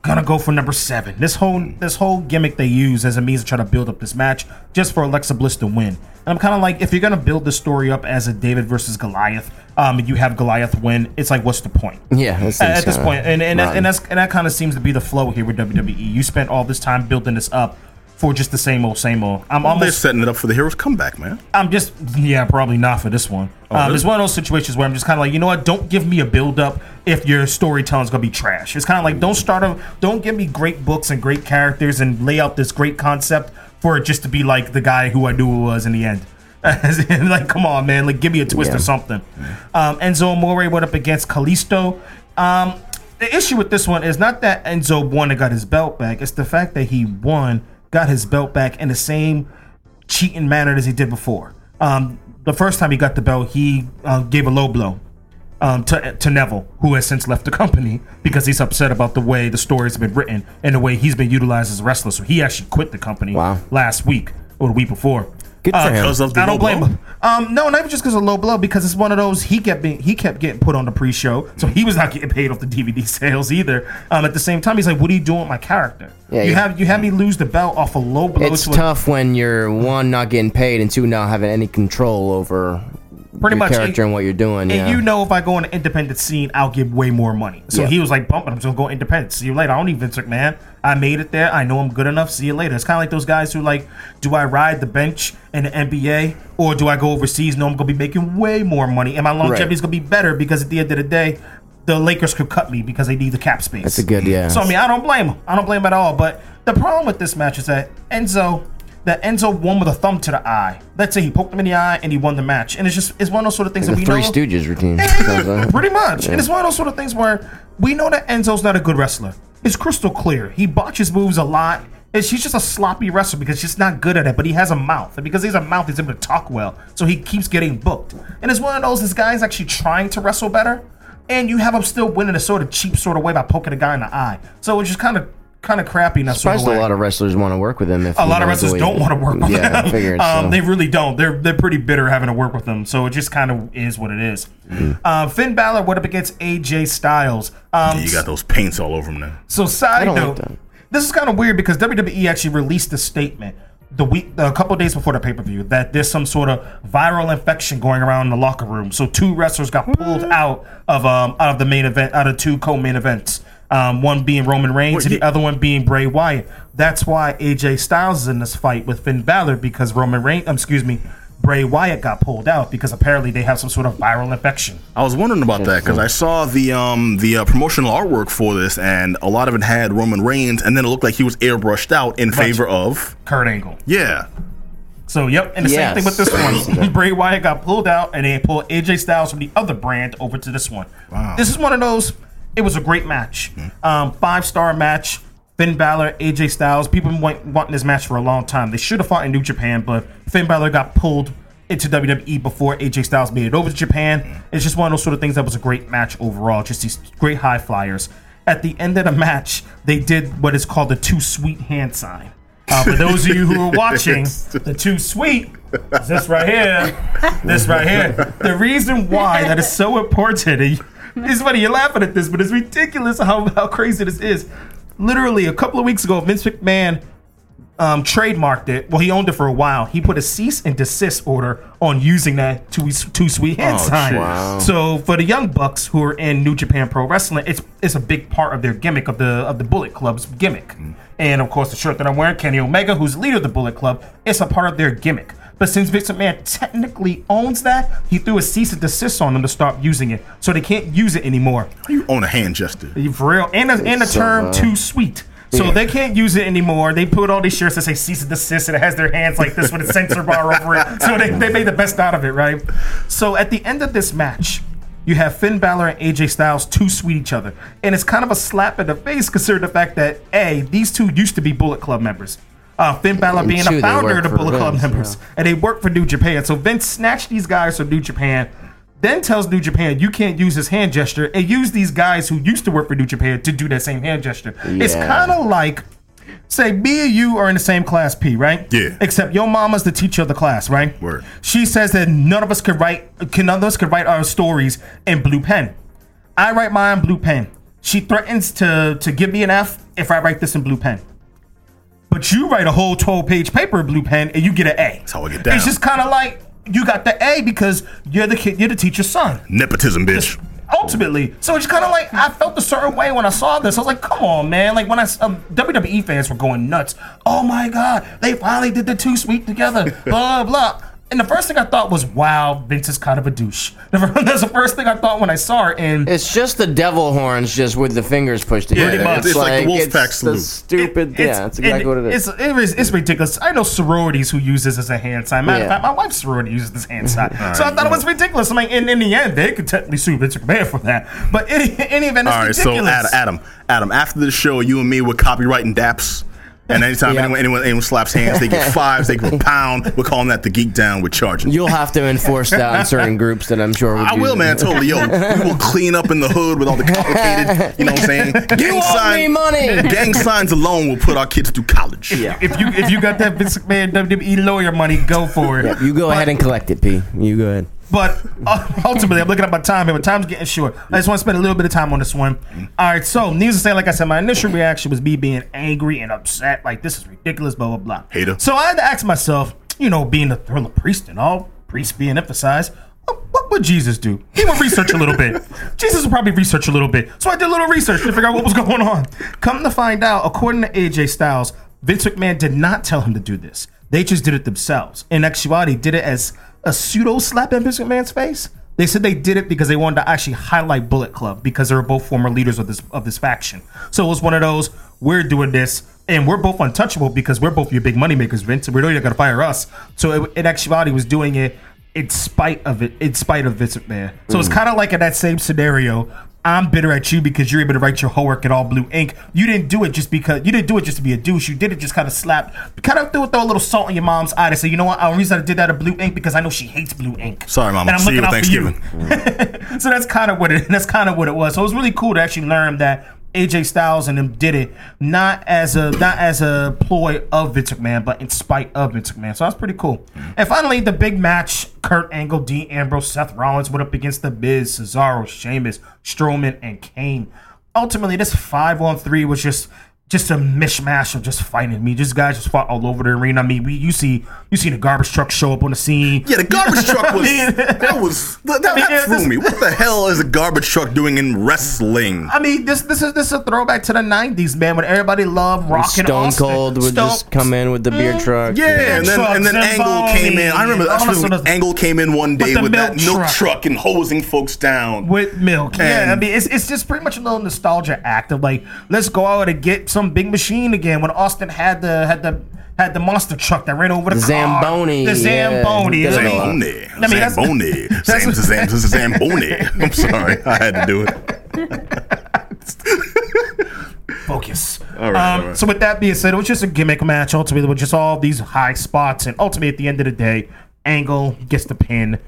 gonna go for number seven. This whole this whole gimmick they use as a means to try to build up this match just for Alexa Bliss to win. And I'm kind of like, if you're gonna build the story up as a David versus Goliath, um, you have Goliath win, it's like, what's the point? Yeah, at, at this kinda point, and and, that, and that's and that kind of seems to be the flow here with WWE. You spent all this time building this up for just the same old, same old. I'm They're almost setting it up for the hero's comeback, man. I'm just yeah, probably not for this one. um, really? It's one of those situations where I'm just kind of like, you know what? Don't give me a build up if your storytelling's gonna be trash. It's kind of like don't start a don't give me great books and great characters and lay out this great concept for it just to be like the guy who I knew it was in the end. Like, come on, man! Like, give me a twist Yeah. or something. Um, Enzo Amore went up against Kalisto. Um, the issue with this one is not that Enzo won and got his belt back; it's the fact that he won, got his belt back in the same cheating manner as he did before. Um, the first time he got the belt, he uh, gave a low blow um, to, to Neville, who has since left the company because he's upset about the way the story's been written and the way he's been utilized as a wrestler. So he actually quit the company Wow. last week or the week before. Good for Uh, him. Because of the I don't blame blow? him. Um, no, not even just because of low blow, because it's one of those he kept being he kept getting put on the pre-show, so he was not getting paid off the DVD sales either. Um, at the same time, he's like, "What are you doing with my character? Yeah, you yeah. have you have me lose the belt off a low blow It's to a- tough when you're one not getting paid and two not having any control over Pretty much, character and- and what you're doing. And Yeah. you know, if I go on an independent scene, I'll get way more money. So Yeah. he was like bumping. I'm just gonna go independent. See you later. I don't need Vince McMahon. I made it there. I know I'm good enough. See you later. It's kind of like those guys who like, do I ride the bench in the NBA or do I go overseas? No, I'm gonna be making way more money, and my longevity is gonna be better because at the end of the day, the Lakers could cut me because they need the cap space. That's a good yeah. So I mean, I don't blame him. I don't blame him at all. But the problem with this match is that Enzo, that Enzo won with a thumb to the eye. Let's say he poked him in the eye and he won the match, and it's just it's one of those sort of things the that we Three know. Stooges routine. Pretty much. And it's one of those sort of things where we know that Enzo's not a good wrestler. It's crystal clear. He botches moves a lot. And she's just a sloppy wrestler because she's not good at it, but he has a mouth. And because he has a mouth, he's able to talk well. So he keeps getting booked. And it's one of those, this guy's actually trying to wrestle better. And you have him still winning a sort of cheap sort of way by poking a guy in the eye. So it's just kind of kind of crappy in that sort Surprised a lot of wrestlers want to work with him. If a lot of wrestlers don't want to work with Yeah, them. I figured. um, so. They really don't. They're they're pretty bitter having to work with them. So it just kind of is what it is. Mm-hmm. Uh, Finn Balor went up against AJ Styles. Um, You got those paints all over him now. so side don't like note, this is kind of weird because WWE actually released a statement the week, a couple days before the pay per view, that there's some sort of viral infection going around in the locker room. So two wrestlers got pulled out of um out of the main event, out of two co-main events. Um, one being Roman Reigns and the other one being Bray Wyatt. That's why AJ Styles is in this fight with Finn Balor because Roman Reigns, um, excuse me, Bray Wyatt got pulled out because apparently they have some sort of viral infection. I was wondering about that because I saw the um the uh, promotional artwork for this, and a lot of it had Roman Reigns, and then it looked like he was airbrushed out in favor of Kurt Angle. yeah. So yep, and the Yes. same thing with this one. Bray Wyatt got pulled out, and they pulled AJ Styles from the other brand over to this one. Wow. This is one of those. It was a great match, um, five star match. Finn Balor, AJ Styles. People been wanting this match for a long time. They should have fought in New Japan, but Finn Balor got pulled into WWE before AJ Styles made it over to Japan. It's just one of those sort of things that was a great match overall. Just these great high flyers. At the end of the match, they did what is called the too sweet hand sign. Uh, for those of you who are watching, the too sweet is this right here. This right here. The reason why that is so important. It's funny you're laughing at this, but it's ridiculous how, how crazy this is. Literally, a couple of weeks ago, Vince McMahon um, trademarked it. Well, he owned it for a while. He put a cease and desist order on using that two too sweet hand Oh, sign. wow. So for the young bucks who are in New Japan Pro Wrestling, it's it's a big part of their gimmick of the of the Bullet Club's gimmick. And of course, the shirt that I'm wearing, Kenny Omega, who's leader of the Bullet Club, it's a part of their gimmick. But since Vince McMahon technically owns that, he threw a cease and desist on them to stop using it, so they can't use it anymore. You own a hand gesture. For real, and the, and the So, term uh, "too sweet." So they can't use it anymore. They put all these shirts that say cease and desist, and it has their hands like this with a censor bar over it. So they, they made the best out of it, right? So at the end of this match, you have Finn Balor and AJ Styles too sweet each other, and it's kind of a slap in the face considering the fact that a these two used to be Bullet Club members. Uh, Finn Balor being two, a founder of the for Bullet Club Vince, members, yeah. and they work for New Japan. So Vince snatched these guys from New Japan, then tells New Japan you can't use this hand gesture, and use these guys who used to work for New Japan to do that same hand gesture. It's kind of like, say, me and you are in the same class P, right? Yeah. Except your mama's the teacher of the class, right? Word. She says that none of us could write, can none of us could write our stories in blue pen. I write mine in blue pen. She threatens to to give me an F if I write this in blue pen. But you write a whole 12 page paper in blue pen and you get an A. That's how I get down. It's just kind of like you got the A because you're the kid, you're the teacher's son. Nepotism, bitch. Ultimately, so it's kind of like I felt a certain way when I saw this. I was like, "Come on, man!" Like when I um, WWE fans were going nuts. Oh my god, they finally did the too sweet together. blah blah. And the first thing I thought was, "Wow, Vince is kind of a douche." That's the first thing I thought when I saw it. And It's just the devil horns, just with the fingers pushed together. Pretty much. It's like the Wolfpack it's salute. The stupid. It's- yeah, that's exactly what it is. It's, it is, it's ridiculous. I know sororities who use this as a hand sign. Matter of Yeah. fact, my wife's sorority uses this hand sign. so I thought it was ridiculous. I mean, in, in the end, they could technically sue Vince McMahon for that. But in any event, it's All right, so ridiculous. Adam, Adam, Adam, after the show, you and me were copyrighting daps. And anytime Yeah. anyone, anyone anyone slaps hands, they get fives, they get a pound. We're calling that the geek down with charging. You'll have to enforce that on certain groups that I'm sure. Would I use will, it. man. Totally, yo. We will clean up in the hood with all the complicated, you know what I'm saying? You owe me money. Gang signs alone will put our kids through college. Yeah. if you if you got that Vince McMahon WWE lawyer money, go for it. You go ahead and collect it, P. You go ahead. But uh, ultimately, I'm looking at my time here. My time's getting short. I just want to spend a little bit of time on this one. All right, so needless to say, like I said, my initial reaction was me being angry and upset. Like this is ridiculous. Blah blah blah. Hater. So I had to ask myself, you know, being a thriller priest and all, priest being emphasized, what would Jesus do? He would research a little bit. Jesus would probably research a little bit. So I did a little research to figure out what was going on. Come to find out, according to AJ Styles, Vince McMahon did not tell him to do this. They just did it themselves. In actuality, did it as a pseudo slap in Vince McMahon's face. They said they did it because they wanted to actually highlight Bullet Club because they were both former leaders of this of this faction. So it was one of those we're doing this and we're both untouchable because we're both your big money makers, Vince. And we're not even to fire us. So it, in actuality, was doing it in spite of it, in spite of Vince McMahon. So it's hmm. kind of like in that same scenario. I'm bitter at you because you're able to write your homework in all blue ink. You didn't do it just because you didn't do it just to be a douche. You did it just kind of slap, kind of throw, throw a little salt in your mom's eye to say, you know what? The reason I did that in blue ink because I know she hates blue ink. Sorry, Mama. And I'm See you looking at out for you. So that's kind of what it. That's kind of what it was. So it was really cool to actually learn that AJ Styles and them did it not as a not as a ploy of Vince McMahon, but in spite of Vince McMahon. So that's pretty cool. And finally, the big match: Kurt Angle, Dean Ambrose, Seth Rollins went up against the Miz, Cesaro, Sheamus, Strowman, and Kane. Ultimately, this five on three was just just a mishmash of just fighting me. Just guys just fought all over the arena. I mean, we you see you see the garbage truck show up on the scene. Yeah, the garbage truck was that was that, that, mean, that threw this- me. What the hell is a garbage truck doing in wrestling? I mean, this this is this is a throwback to the '90s, man, when everybody loved rocking Stone Austin. Cold would Stone- just come in with the beer mm, truck. Yeah, and then and then and Angle came in. I remember Boney, that's when sorts Angle came in one day the with that milk milk truck. truck and hosing folks down. with milk. Yeah, I mean, it's, it's just pretty much a little nostalgia act of like, let's go out and get some big machine again. When Austin had the had the had the monster truck that ran over the, The car. Zamboni, the yeah. Zamboni, Did it I mean, all. Zamboni, I mean, that's- Zamboni, that's- Zam, Zam, Zam, Zamboni. I'm sorry, I had to do it. focus. All right, um, all right. So with that being said, it was just a gimmick match. Ultimately, with just all these high spots, and ultimately at the end of the day, Angle gets the pin.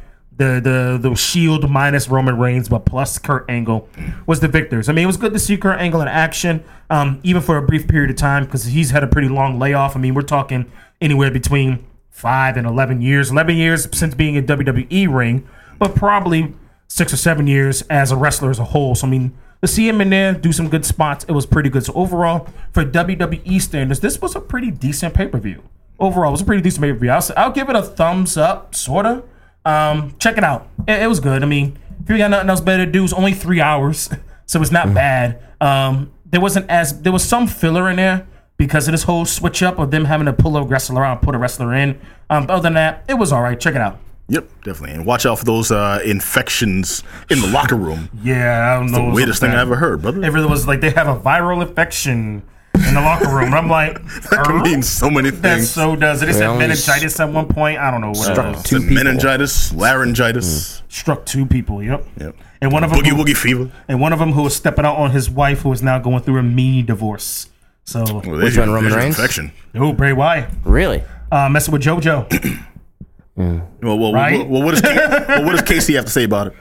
The the the Shield minus Roman Reigns, but plus Kurt Angle was the victors. I mean, it was good to see Kurt Angle in action, um, even for a brief period of time because he's had a pretty long layoff. I mean, we're talking anywhere between five and eleven years. Eleven years since being in WWE ring, but probably six or seven years as a wrestler as a whole. So I mean, to see him in there do some good spots, it was pretty good. So overall, for WWE standards, this was a pretty decent pay per view. Overall, it was a pretty decent pay per view. I'll, I'll give it a thumbs up, sorta. Um, check it out. It, it was good. I mean, if you got nothing else better to do, it's only three hours, so it's not bad. Um, there wasn't as there was some filler in there because of this whole switch up of them having to pull a wrestler out, put a wrestler in. Um, other than that, it was all right. Check it out. Yep, definitely. And watch out for those uh, infections in the locker room. Yeah, I don't know. The weirdest thing I ever heard, brother. It really was like they have a viral infection in the locker room. And I'm like, that can mean so many things. that things. so does it. It said meningitis at one point. I don't know what it was. two people. meningitis, laryngitis, Struck two people. Yep. yep. And one of them, boogie who, woogie fever. and one of them who was stepping out on his wife, who is now going through a mini divorce. So, Well, Which there's one, your- Roman Reigns? Infection. oh, Bray Wyatt Really? uh, messing with JoJo. Well, well, Right? well, well, what does K- well, what does Casey have to say about it?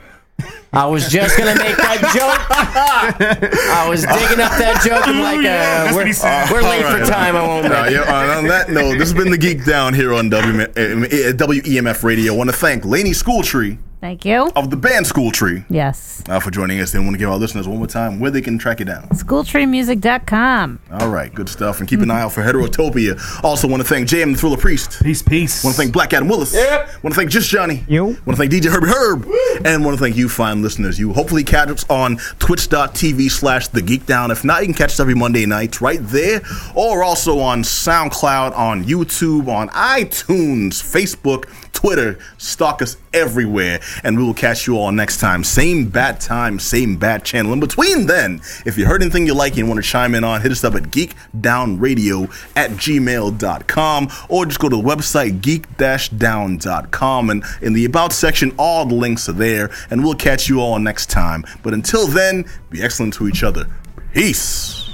I was just gonna make that joke. I was digging up that joke. I'm like, uh, we're, he said. we're late All right. for time. I won't Uh, make yeah, uh, on that note, this has been the Geekdown here on W- uh, WEMF Radio. I want to thank Laney Schooltree Thank you. of the band Schooltree. Yes. uh, for joining us. They want to give our listeners one more time where they can track you down. Schooltreemusic.com. All right, good stuff. And keep an eye out for Heterotopia. Also, want to thank JM the Thriller Priest. Peace, peace. Want to thank Black Adam Willis. Yep. Want to thank Just Johnny. You. Want to thank DJ Herbie Herb. And want to thank you, fine listeners. You hopefully catch us on twitch.tv slash The Geekdown. If not, you can catch us every Monday night right there. Or also on SoundCloud, on YouTube, on iTunes, Facebook, Twitter. Stalk us everywhere. And we will catch you all next time. Same bat time, same bat channel. In between then, if you heard anything you like and want to chime in on, hit us up at geekdownradio at gmail.com or just go to the website geek-down.com and in the about section all the links are there and we'll catch you all next time but until then be excellent to each other peace